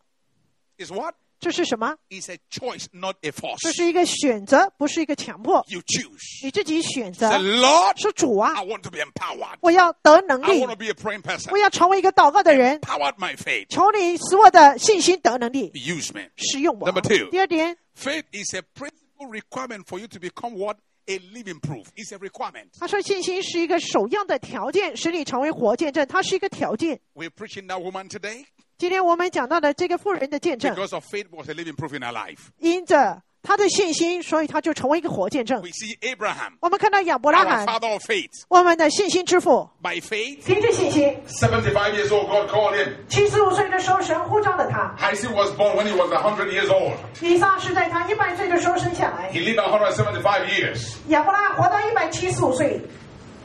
Is what? 这是什么？ It's a choice, not a 这 force. 是一个选择，不是一个强迫。 You choose. 你自己选择 Say,。Lord, 说主啊 I，want to be empowered. 我要得能 I 力 want，to be a praying person. 我要成为一个祷告的人。 Empowered my faith. 求你使我的信心得能力， Use me. 使用我 Number two.。第二点， Faith is a principal requirement for you to become what? A living proof. It's a requirement. 他说信心是一个首要的条件，使你成为活见证，它是一个条件。We're preaching that woman today 今天我们讲到的这个妇人的见证，because of faith was a living proof in her life. 因着她的信心，所以他就成为一个活见证 We。see Abraham, 我们看到亚伯拉罕，father of faith. 我们的信心之父，By faith, 凭着信心，75 years old, God called him. 七十五岁的时候，神呼召了他。Isaac was born when he was hundred years old. 以撒是在他一百岁的时候生下来，He lived 175 years. 亚伯拉罕活到一百七十五岁。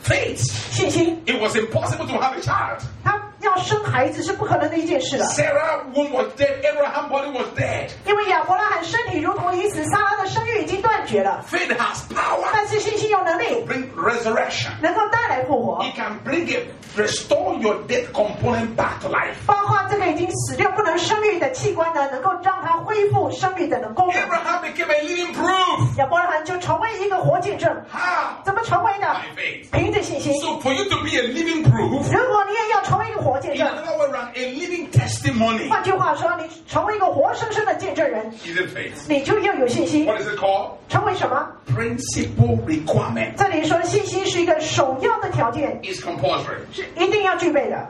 Faith. 信心，It was impossible to have a child. 他要生孩子是不可能的一件事了，Sarah womb was dead. Abraham body was dead. 因为亚伯拉罕身体如同已死，撒拉的生育已经断绝了。Faith has power 但是信心有能力，bring resurrection. 能够带来复活，It can bring it, restore your dead component back to life. 包括这个已经死掉不能生育的器官呢，能够让它恢复生育的能功能。Abraham became a living proof. 亚伯拉罕就成为一个活见证，How? 怎么成为的？凭着信心。So for you to be a living proof, 如果你也要成为一个活见证，another way around, a living testimony 换句话说，你成为一个活生生的见证人，is faith. 你就要有信心。What is it called? 成为什么？Principal requirement. 这里说信心是一个首要的条件，It's compulsory. 是一定要具备的。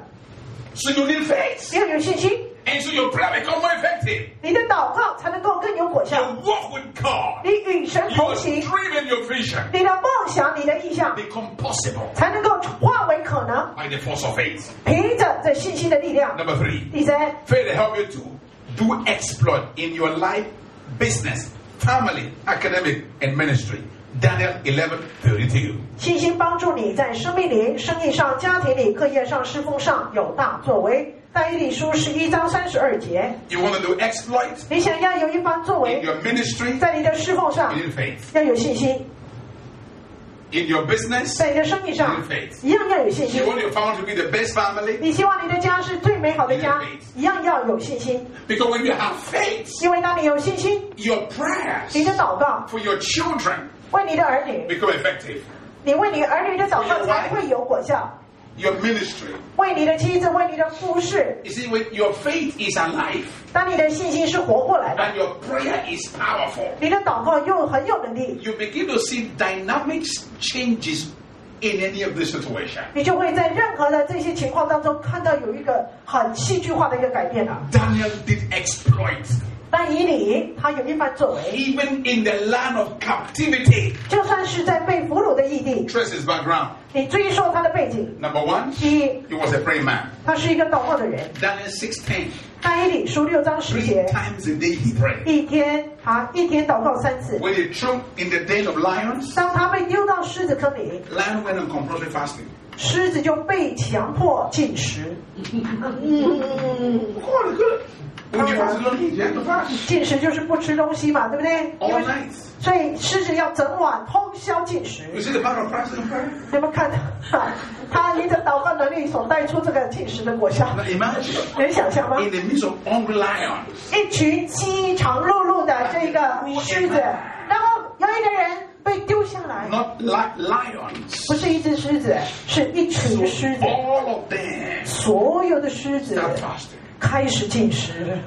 So you need faith. 要有信心，And so your prayer become more effective. 你的祷告才能够更有果 You 效。 walk with God. 你与神 Your 同行， dream and your vision 你的梦想、你的意向 become possible 才能够化为可能。 by the force of faith. 凭着这信心的力量。 Number three, 第三， faith will help you to do exploit in your life, business, family, academic, and ministry. Daniel 11 32. 信心帮助你在生命里、生意上、家庭里、课业上、侍奉上有大作为。 但以理书十一章三十二节， You want to do exploit 你想要有一番作 in 为， your ministry? 在你的侍奉上 You need faith. 要有信心， In your business? 在你的生意上 You need faith. 一样要有信心 You。want your family to be the best family? 你希望你的家是最美好的家 You need，faith. 一样要有信心。 Because when you have faith, 因为当你有信心， your prayers 你的祷告 for your children 为你的儿女， become effective. 你为你儿女的祷告才会有果效。 Your ministry. 为你的妻子，为你的服侍， You see, when your faith is alive 当你的信心是活过来的， and your prayer is powerful, 你的祷告又很有能力， you begin to see dynamic changes in any of the situation. 你就会在任何的这些情况当中看到有一个很戏剧化的一个改变了。 Daniel did exploit 但以理他有一番作为，even in the land of captivity. 就算是在被俘虏的异地，Trace his background. 你追溯他的背景，Number one, 第一，he was a praying man. 他是一个祷告的人。Daniel sixteen，但以理书六章十 Three 节，times a day he prayed. 一天他一天祷告三次。When he threw in the den of lions, 当他被丢到狮子坑里，lion went on compulsory fasting. 狮子就被强迫进食。Oh, good. When you 进食就是不吃东西嘛，对不对？所以狮子要整晚通宵进食。你们 看，他一个祷告能力所带出这个进食的果效，能想象吗？一群饥肠辘辘的这个狮子，然后有一个人。被丢下来不是一只狮子，是一群狮子、all of them 所有的狮子。开始进食，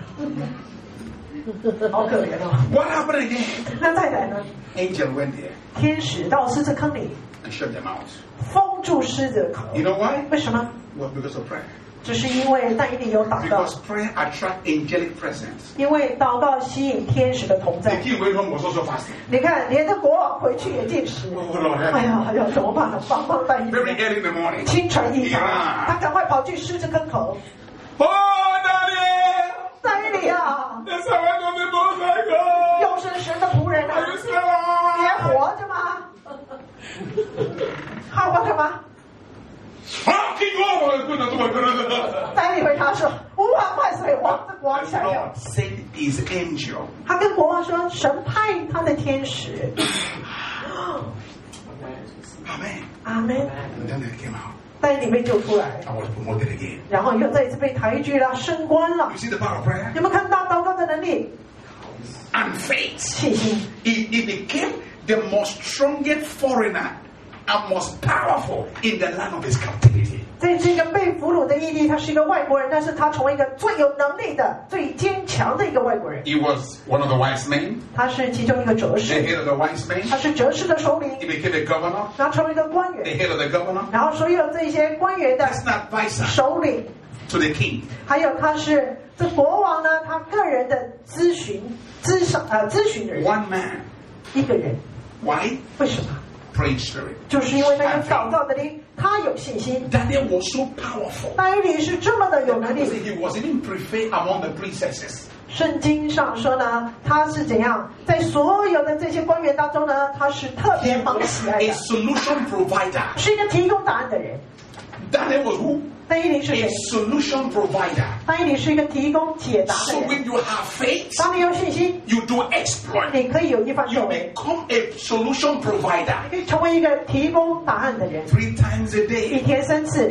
好可怜哦。What happened again? 那再来呢？Angel went there 天使到狮子坑里 and shut them out. 封住狮子的口，You know why? 为什么？Well, because of prayer. 只是因为但以理有祷告 Because，prayer attracts angelic presence. 因为祷告吸引天使的同 The 在。king went home was also fasting. 你看，连着国王回去也进食。Oh, Lord, 哎呀，哎呀，怎么办？帮帮但以 Very。early in the morning. 清晨一早，他赶快跑去狮子坑口。Oh! 呀！又是神的仆人呢你还活着吗看我干嘛啊听说我不能这么说待你回答说无法换水王子国王想要 is angel 他跟国王说神派他的天使阿门阿门但以理被救出来， I was promoted again. 然后又再一次被抬举了，升官了 You。see the power of prayer? 有没有看到祷告的能力？ and faith. 信心， He, he became the most strongest foreigner and most powerful in the land of his captivity. 在这个被俘虏的异地，他是一个外国人，但是他成为一个最有能力的、最坚强的一个外国人。 He was one of the wise men, 他是其中一个哲 the 士， head of the wise men. 他是哲士的首领 He，became a governor, 然后成为一个官 the 员， head of the governor, 然后所有这些官员的 as an advisor 首领， to the king. 还有他是这国王呢，他个人的咨询咨商呃咨询人， One man. 一个人， Why? 为什么？ Praying spirit. 就是因为那个祷告的灵，他有信心。 Daniel was so powerful. 那伊里是这么的有能 He 力， was even preferred among the princesses. 圣经上说呢，他是怎样，在所有的这些官员当中呢，他是特 He 别蒙 was 喜爱 a 的， solution provider. 是一个提供答案的人。 Daniel was who? 那伊里是 A 谁？solution provider. 那伊里是一个提供解答的 So 人。when you have faith, 当你有信心，you do exploit. 你可以有一番 You 作为，become a solution provider. 你可以成为一个提供答案的人。Three times a 一 day. 天三次.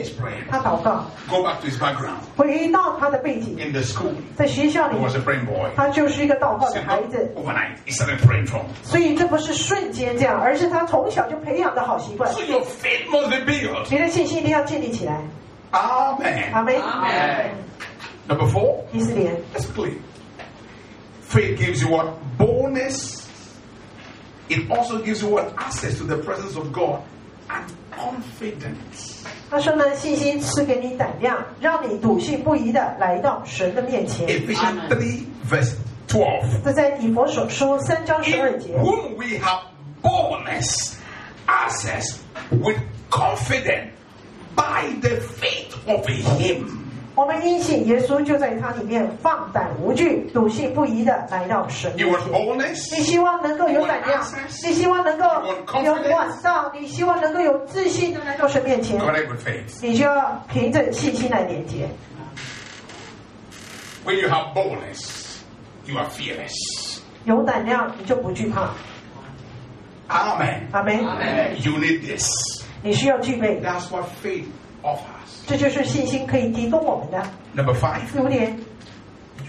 他祷告，Go back to his background. 回到他的背景，In the school, 在学校 he 里 was，a praying boy. 他就是一个祷告的 So 孩 not 子。overnight, he started praying from. 所以这不是瞬间这样，而是他从小就培养的好习惯。So your faith must be built. 你的信心一定要建立起来。Amen. 阿门。 Number four, 第四点， let's play. Faith gives you what? Boldness. It also gives you what? Access to the presence of God and confidence. 他说呢，信心赐给你胆量，让你笃信不疑的来到神的面前。 Ephesians 3, verse 12. 这在以佛所说三章十二 In 节。 whom we have boldness, access with confidence by the faith of Him. 我们因信耶稣就在他里面放胆无惧、笃信不疑的来到神 You 面 want 前。 boldness? 你希望能够有胆量，你希望能够有管道，你希望能够有自信的来到神面前， Connect with faith. 你就要凭着信心来连接。 When you have boldness, you are fearless. 有胆量，你就不惧怕。 Amen. 阿门。 You need this. 你需要具备， That's what faith offers. 这就是信心可以提供我们的。 Number five, 第五点，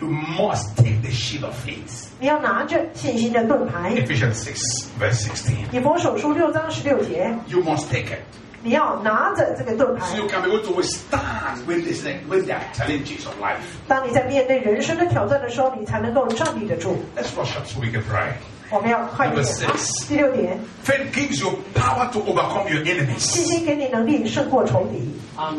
you must take the shield of faith. 你要拿着信心的盾牌。 Ephesians 6, verse 16. 以佛手书六章十六节， You must take it. 你要拿着这个盾牌 So。you can be able to withstand when, this, when there are challenges of life. 当你在面对人生的挑战的时候，你才能够站立得住。 Let's rush up so we can pray. 我们要快一点 Number six.。第六点， Faith gives you power to overcome your 信 enemies. 心给你能力胜过仇敌。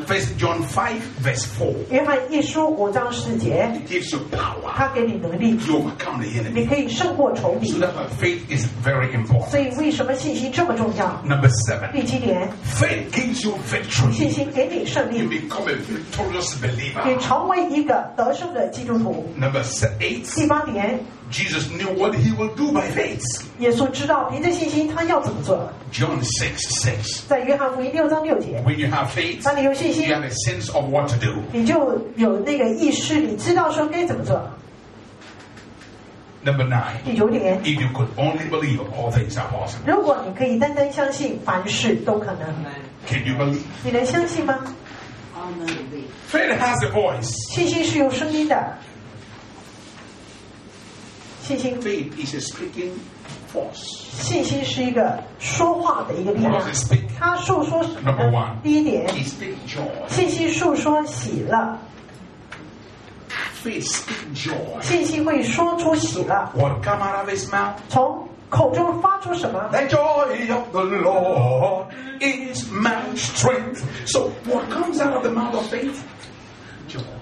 First John 5, verse 4. 约翰一书五章四节， It gives you power 他给你能力， to overcome the 你 enemy. 可以胜过仇 So 敌。 that's why faith is very important. 所以为什么信心这么重要？ Number seven. 第七点， Faith gives you 信 victory. 心给你胜 You 利， become a victorious 你 believer. 成为一个得胜的基督徒。 Number se- eight. 第八点， Jesus knew what he will do by faith. 耶稣知道凭着信心他要怎么做。 John 6, 6. 在约翰福音六章六节， When you have faith, 当你有信 you 心， have a sense of what to do. 你就有那个意识，你知道说该怎么做。 Number nine. 第九点， If you could only believe, all things are possible. 如果你可以单单相信，凡事都可能。 Can you believe? 你能相信吗？ Faith has a voice. 信心是有声音的， 信心 Faith is a speaking force. 信心是一个说话的一个力量?它诉说什么 Number one.？第一点.信息诉说喜乐，Faith speaks joy. 信息会说出喜乐?从口中发出什么？The joy of the Lord is my strength. So what comes out of the mouth of faith?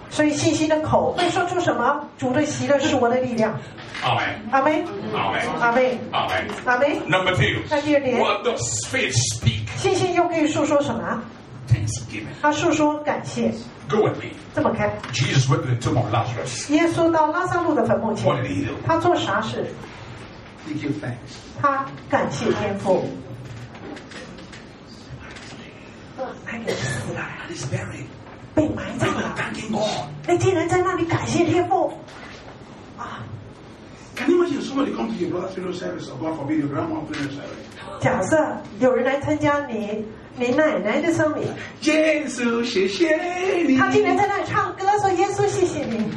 所以信心的口会说出什么？主的喜乐是我的力量。Amen. 阿门，Amen. 阿门，Amen. 阿门。Number two. 那第二点，What does faith speak? 信心又可以诉说什么？Thanksgiving. 他诉说感谢。Go with me. 这么看，Jesus went to the tomb of Lazarus. 耶稣到拉萨路的坟墓 What 前，did he do? 他做啥事？He gave thanks. 他感谢天父。他给死了，And he's buried. 被埋葬了。thanking God. 你竟然在那里感谢天父啊！Can you imagine somebody come to your brother's funeral service or God forbid your grandma's funeral service? 假设有人来参加你你奶奶的丧礼，耶稣，谢谢你。他竟然在那里唱歌说：“耶稣，谢谢你。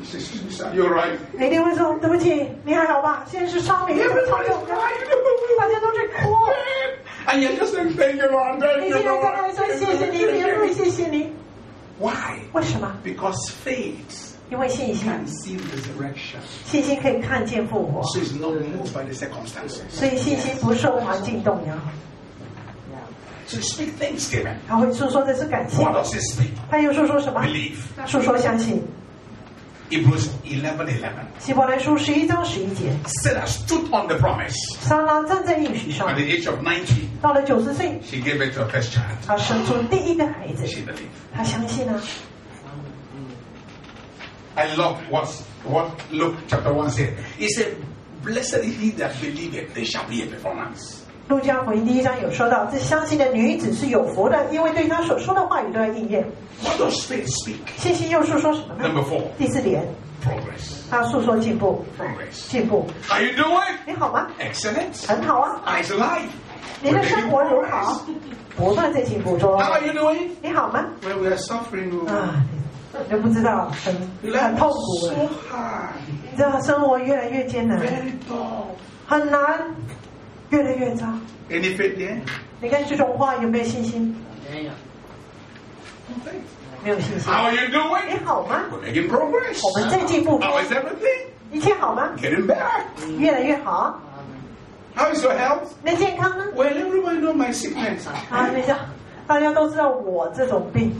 He says, Excuse me, sir, you're right. 你一定会说对不起，你还好吧？现在是商品，怎么操 Everybody's 用的？ crying. 大家都在哭。 And you're just saying, Thank you, Lord. 你 Thank 竟 you, 然在那里说 Lord. 谢谢你，耶稣，谢谢你。 Why? 为什么？ Because faith 因为信心.信心可以看见复活.所以信心不受环境动摇。So. 他会诉说的是感谢，What does speak? 他又诉说什么？Belief. 诉说相信。Hebrews 11 11. 希伯来书十一章十一节，Sarah stood on the promise. 撒拉站在应许上 At，the age of 90, 到了九十岁，she gave birth to her first child. 他生出第一个孩子，She believed. 他相信啊。I love what, what Luke chapter 1 said. He said, Blessed is he that believeth, there shall be a performance. 路加福音第一章有说到，这相信的女子是有福的，因为对她所说的话语都要应验。What does faith speak? 信心又诉说什么呢 Number？four, 第四点，progress. 他诉说进步，Progress. 进步。How you doing? 你好吗？Excellent. 很好啊。How's life? 您的生活如何？不断在进步中。How are you doing? 你好吗？Well, we are suffering. oh. 啊，你都不知道，很很痛苦哎.你知道生活越来越艰难，很难，越来越糟。Any? 你看这种话有没有信心. No faith. 没有信心。How are you doing? 你好吗？We're making progress. 我们在进步，How is everything? 一切好吗？Getting better. 越来越好。How is your health? 你健康呢？Well, everybody know my sickness. 啊，等一下，大家都知道我这种病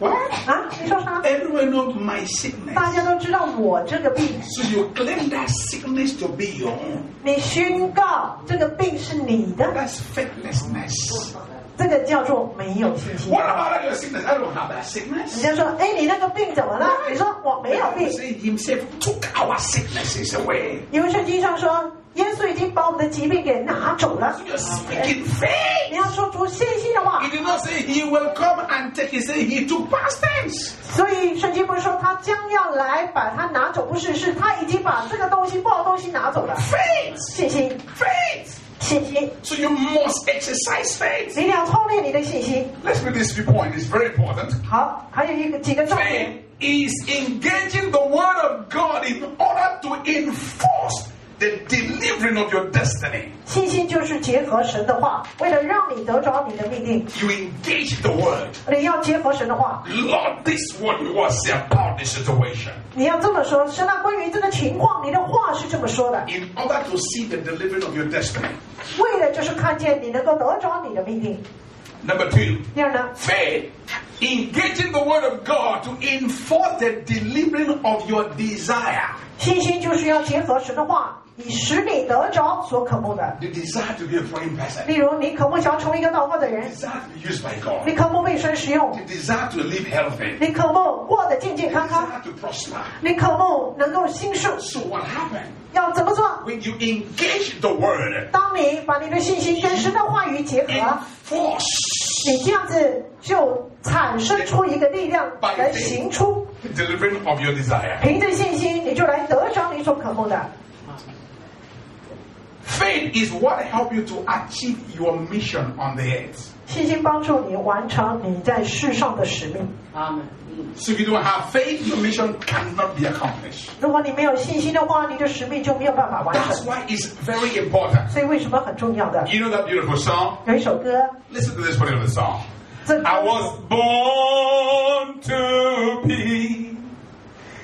What? 啊，你说啥？ Everybody knows my sickness. 大家都知道我这个病， So you claim that sickness to be your own. 你宣告这个病是你的， That's faithlessness. 这个叫做没有信心。我话咧，信就一路下嚟，信咧。人家说：，哎，你那个病怎么了？你说我没有病。所以耶稣出教话，信咧，信是喂。因为圣经上说，耶稣已经把我们的疾病给拿走了。你要说出信心的话。He did not say he will come and take. He said he took past tense. 所以圣经不是说他将要来把它拿走，不是，是他已经把这个东西不好东西拿走了。Faith，信心。Faith。信心， So you must exercise faith. 你一定要操练你的信心。 Let's read this few points. It's very important. 好，还有一个几个重 Faith 点， is engaging the word of God in order to enforce the delivering of your destiny. 信心就是结合神的话，为了让你得着你的命令， You engage the word. 你要结合神的话， Lord, this is what you want to say about this situation. 你要这么说。神啊，关于这个情况，你的话是这么说的， In order to see the delivering of your destiny. 为了就是看见你能够得着你的命令。 Number two, 第二呢， faith. Engaging the word of God to enforce the delivering of your desire. 信心就是要结合神的话，以使你得着所渴慕的。The desire to be a praying person. 例如，你渴慕想要成为一个祷告的人，desire to be used by God. 你渴慕被神使用，The desire to live healthy. 你渴慕过得健健康康，desire to prosper. 你渴慕能够兴盛。So what happened? 要怎么做？When you engage the word, 当你把你的信心跟神的话语结合，enforce 你这样子就产生出一个力量来行出。delivering of your desire. 凭着信心，你就来得着你所渴慕的。Faith is what help you to achieve your mission on the earth. 信心帮助你完成你在世上的使命。Amen. So if you don't have faith, your mission cannot be accomplished. 如果你没有信心的话，你的使命就没有办法完 That's 成。 why it's very important. 所以为什么很重要的？ You know that beautiful song? 有一首歌， Listen to this particular song. 这 I was born to be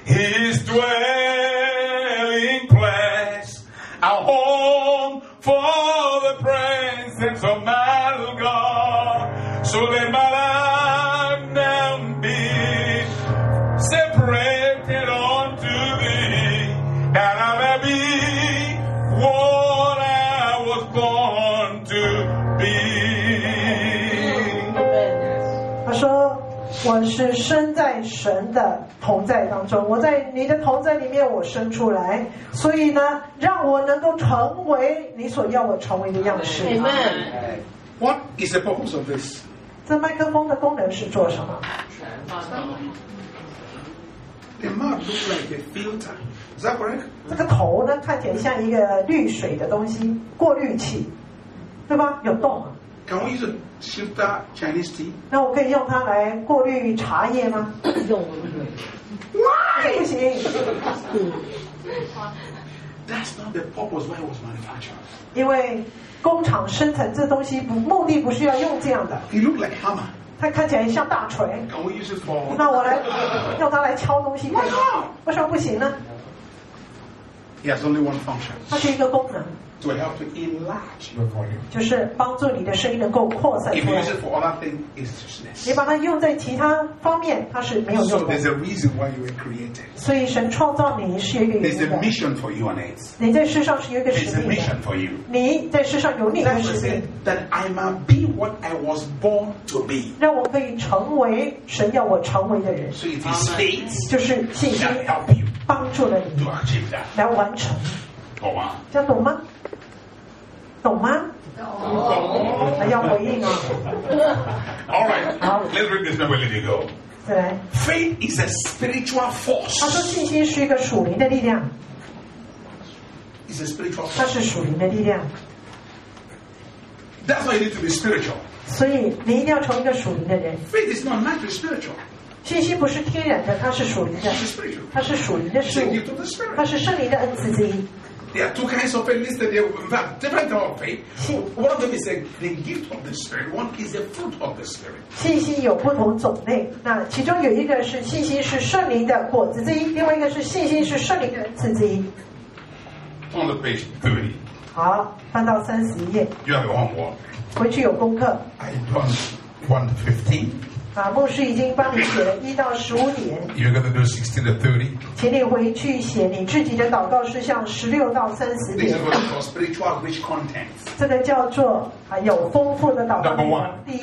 his dwelling place, a home for the presence of my God. So let my life 我是生在神的同在当中，我在你的同在里面，我生出来，所以呢，让我能够成为你所要我成为的样式。Amen. What is the purpose of this? 这麦克风的功能是做什么？The mouth looks like a filter. Is that correct? 这个头呢，看起来像一个滤水的东西，过滤器，对吧？有洞啊。Can we use a filter Chinese tea? 那我可以用它来过滤茶叶吗？用不行，That's not the purpose why it was manufactured. 因为工厂生产这东西不目的不是要用这样的，It looked like hammer. 它看起来像大锤。Can we use it for? 那我来用它来敲东西，可以吗为什么不行呢？It has only one function 它是一个功能，to help to enlarge your volume. 就是帮助你的声音能够扩散 If 出 you 来 use。it for other things, it's 你 useless. 把它用在其他方面，它是没有 So 用的 there's。a reason why you were created. 所以神创造你是有一个原 There's 因 a 的， mission for you on earth. 你在世上是有一个 There's 使 a 命的， mission for you. 你在世上有另一个 That's 使 said 命， that I might be what I was born to be. 让我可以成为神要我成为的人， So it is faith 就是信心 that help you 帮助了你 to achieve that. 来完成， On. 这样懂吗？懂吗？还要回应啊！All right. Let's read this we'll let you go. 再来，Faith is a spiritual force. 他说信心是一个属灵的力量，It's a spiritual force. 它是属灵的力量，That's why you need to be spiritual. 所以你一定要成为一个属灵的人。Faith is not naturally spiritual. 信心不是天然的，它是属灵的，It's spiritual. 它是属灵的事物.它是圣灵的恩赐之一。There are two kinds of faith listed there. In fact, different type of faith. One of them is a, the gift of the Spirit. One is a fruit of the Spirit. 信心有不同种类，那其中有一个是信心是圣灵的果子之一，另外一个是信心是圣灵的恩赐之一。On the page 30, 好，翻到三十一页，you have homework. 回去有功课 I 1 to 15. 啊。牧师已经帮你写了一到十五点，You're going to do 16 to 30. 请你回去写你自己的祷告事项十六到三十 This 点 is。what we call spiritual rich content. 这个叫做啊有丰富的祷告。第一，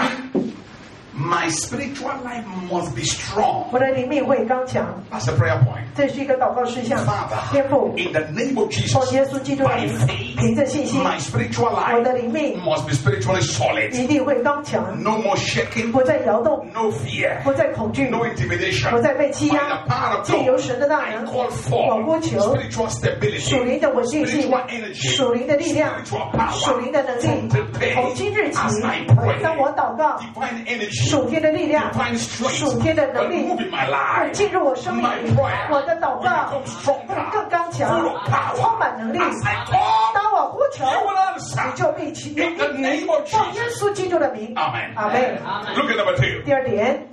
My spiritual life must be strong. 我的灵命会刚强， That's the prayer point. 这是一个祷告事项。天 Father, 父， in the name of Jesus, 奉耶稣基督的 by 名， faith, 凭着信心， my spiritual 我的 life 灵命 must be spiritually solid. 一定会刚强， No more shaking, 不再摇动， no fear, 不再恐惧， no intimidation. 不再被欺 By 压 the power。of 借由 God, 神的大 I 能， call 我呼 for 求 spiritual stability, 属灵的稳定性 spiritual、energy, 属灵的力量、 spiritual power. 属灵的能力 From。today, 从今日起 as I pray,，当我祷告， divine energy, 属天的力量，属天的能力进入我生命，我的祷告更刚强，充满能力。当我呼求，你就被其引领，奉耶稣基督的名。阿门，阿门。第二点，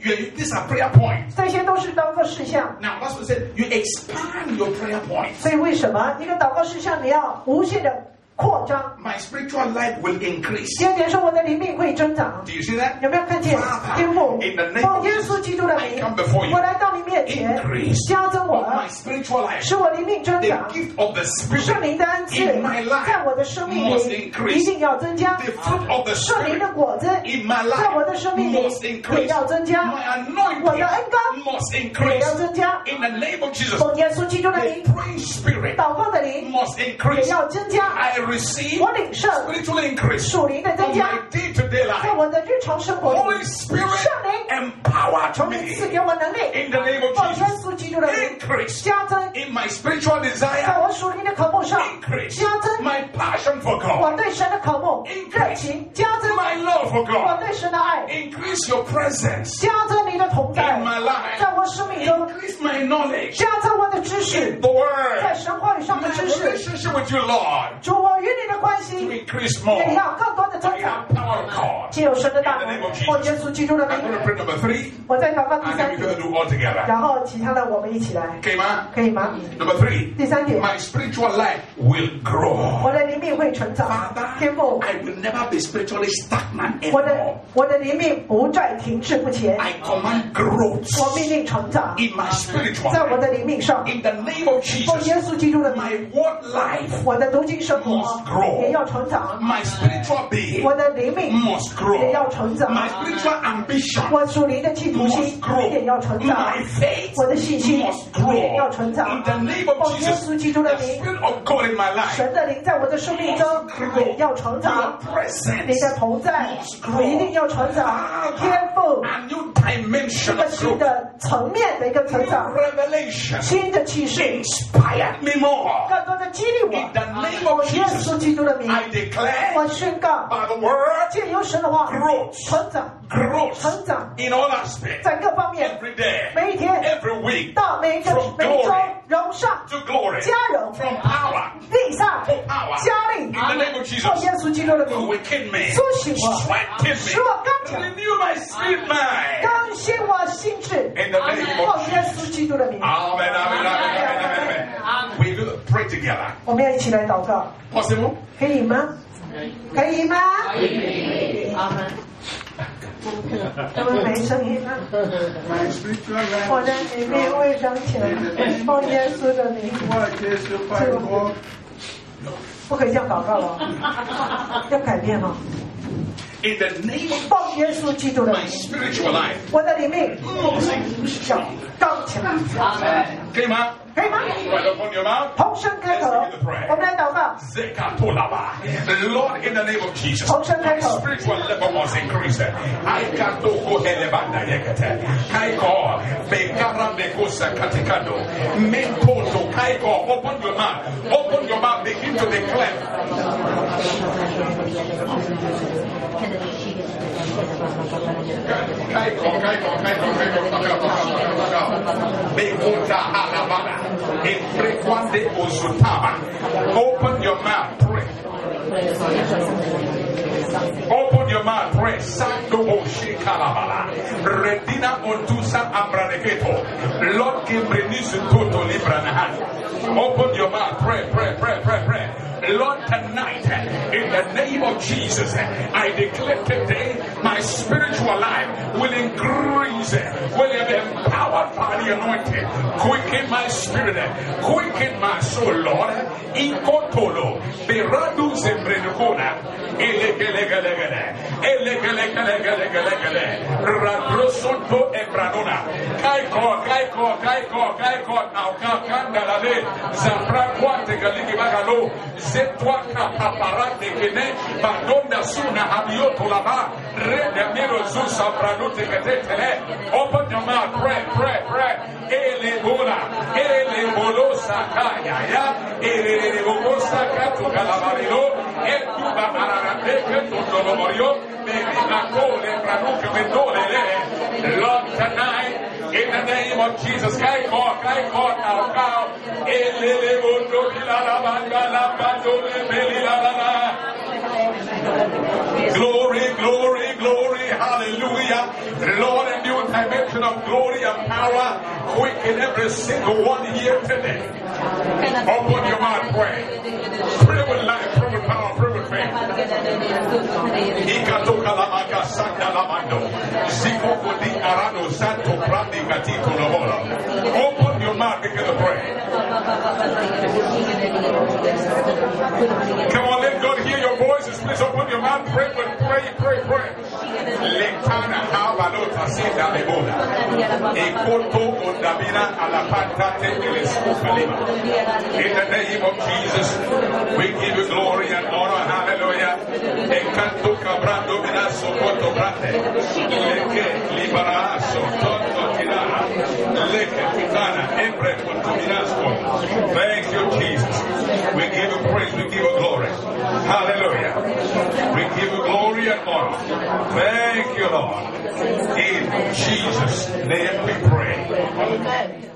这些都是祷告事项。所以为什么一个祷告事项你要无限的？扩张？ My spiritual life will increase. 第二点是我的灵命会增长。 Do you see that? 有没有看见 Father, 天父 in the name 奉 of 耶稣基督的 I 名 come before，you. 我来到你面前 Increase，加增我 of my spiritual life. 使我灵命增 The 长。 gift of the 圣 Spirit 灵的恩赐 in my life 在我的生命 must 里 increase. 一定要增加， The fruit of the 圣灵的 Spirit 果子 in my 在我的 life 生命里 must 也 increase. 要增加， My 我的恩 anointing 膏 must 也 increase. 要增加。 In the name of Jesus, 奉耶稣基督的 the 名， praying spirit 祷告的灵 must 也 increase. 要增加， I receive 我领受 spiritual increase 属灵的增 on 加 my，day-to-day 在 life. 我的日常生活里， Holy Spirit 圣灵 empowered 从你赐 me 给我能力， in the name of 奉耶 Jesus. 稣基督的名 Increase 加增， in my spiritual 在 desire. 我属灵的渴慕上 Increase 加增， my passion for 我 God. 对神的渴慕热情加增， My love for 我 God. 对神的爱 Increase your presence 加增你的同在 in my life. 在我生命中 Increase my knowledge 加增我的知识 in，the 在 Word. 神话语上的 My 知识， relationship with you, Lord, 主我 与你的关系也要更多的增长。the power of God. 借由神的大 In the name 能 of，Jesus 奉耶稣基督的 I'm 名 going to。pray number three, 我在祷告第 and 三 then we're going 点， to do all together. 然后其他的我们一起来， Okay, man? 可以吗？ Number three, 第三点， my spiritual life will grow. 我的灵命会成长， Father, 天父， I will never be spiritually stagnant 我的 anymore. 我的灵命不再停滞不前， I command growth 我命令成长， in my spiritual 在我 life. 的灵命上， In the name of 奉 Jesus, 耶稣基督的名， my word life, 我的读经生活 must grow 也要成长， my spiritual being 我的灵命 must grow. 也要成长，My spiritual ambition 我属灵的企图 must 心 grow. 也要成长我的信心.也要成长 In。the name of 奉耶 Jesus, 稣基督的 the 名，Spirit of God in my life 神的灵在我的生命中也要成长。你的同在 grow. 一定要成长，天赋新的层面的一个成长，revelation 新的启示，inspired me more. 更多的激励 In 我。the name of 耶稣 Jesus, 基督的名，I declare 我宣告，by the word 借由神的话，growth, 成长，growth 成长 in all aspects, 在各方面，every day, 每一天 every week, 到每一个每一周 glory 荣上 to glory, 加荣 from power 地上 to power. 加力 Jesus, 耶稣基督的名苏醒我使我刚强，renew my spirit. 更新我心智奉耶.稣基督的名，Amen, amen, amen, amen, amen. We will pray together. 我们要一起来祷告，Possible? 可以吗？可以吗？阿门。我们没声音啊！我在里面为彰显奉耶稣的名，不可以这样祷告了，要改变了。In the name of 奉耶稣基督的 my 名， spiritual life. 我的里面要刚强，可以吗？可以吗？ Right upon your mouth. 同声开口，我们来祷告。 Zekatolaba. Lord, in the name of Jesus, 同声开 my 口， spiritual level was increased. I got to go elevanda yekete. Kaiko, bekara nekosa katikando. Menkoto, kaiko, open your mouth. Open your mouth, begin to declare. Open your mouth, pray. Open your mouth, pray. Santo Oshikalabala. Redina Ontusa Ambraneketo. Lord Kimbrenisu Toto Libranahan. Open your mouth, pray, pray, pray, pray, pray. Lord, tonight, in the name of Jesus, I declare today my spiritual life will increase, will be empowered by the anointing. Quicken my spirit, quicken my soul, Lord. Inkotolo, Beradu Zembrenukona, Elegelegele, Elegelegele, Radrosonto Ebranona, Kaiko, Kaiko, Kaiko, Kaiko, now Kakandalale, Zaprakwate Galigi Bagalo, setwa kapaparate kene badonda suna habioto laba rede miro zusa pranute ketetele open your mouth pray pray pray ele bola ele bolosa kaya ya ele bolosa katu kalabarilo etu babarate ketu dolomorio bebe makole pranuke mendole le love tonight in the name of Jesus, Kaiko, Kaiko, now, now, Ele Bondo, Bilala Banda, Bandole, Belila, Glory, glory, glory, hallelujah. Lord, a new dimension of glory and power, quicken every single one here today. Open your mouth, pray. Pray with life, Open your mouth, to pray. Come on, let God hear your voices. Please open your mouth. Pray, pray, pray, pray. In the name of Jesus, we give you glory and honor. Hallelujah. Encanto cabrando minaso conto brande. Leke liberaso tonto tirana. Leke tutana embre conto minasco. Thank you, Jesus. We give you praise. We give you glory. Hallelujah. We give you glory and honor. Thank you, Lord. In Jesus' name we pray. Amen.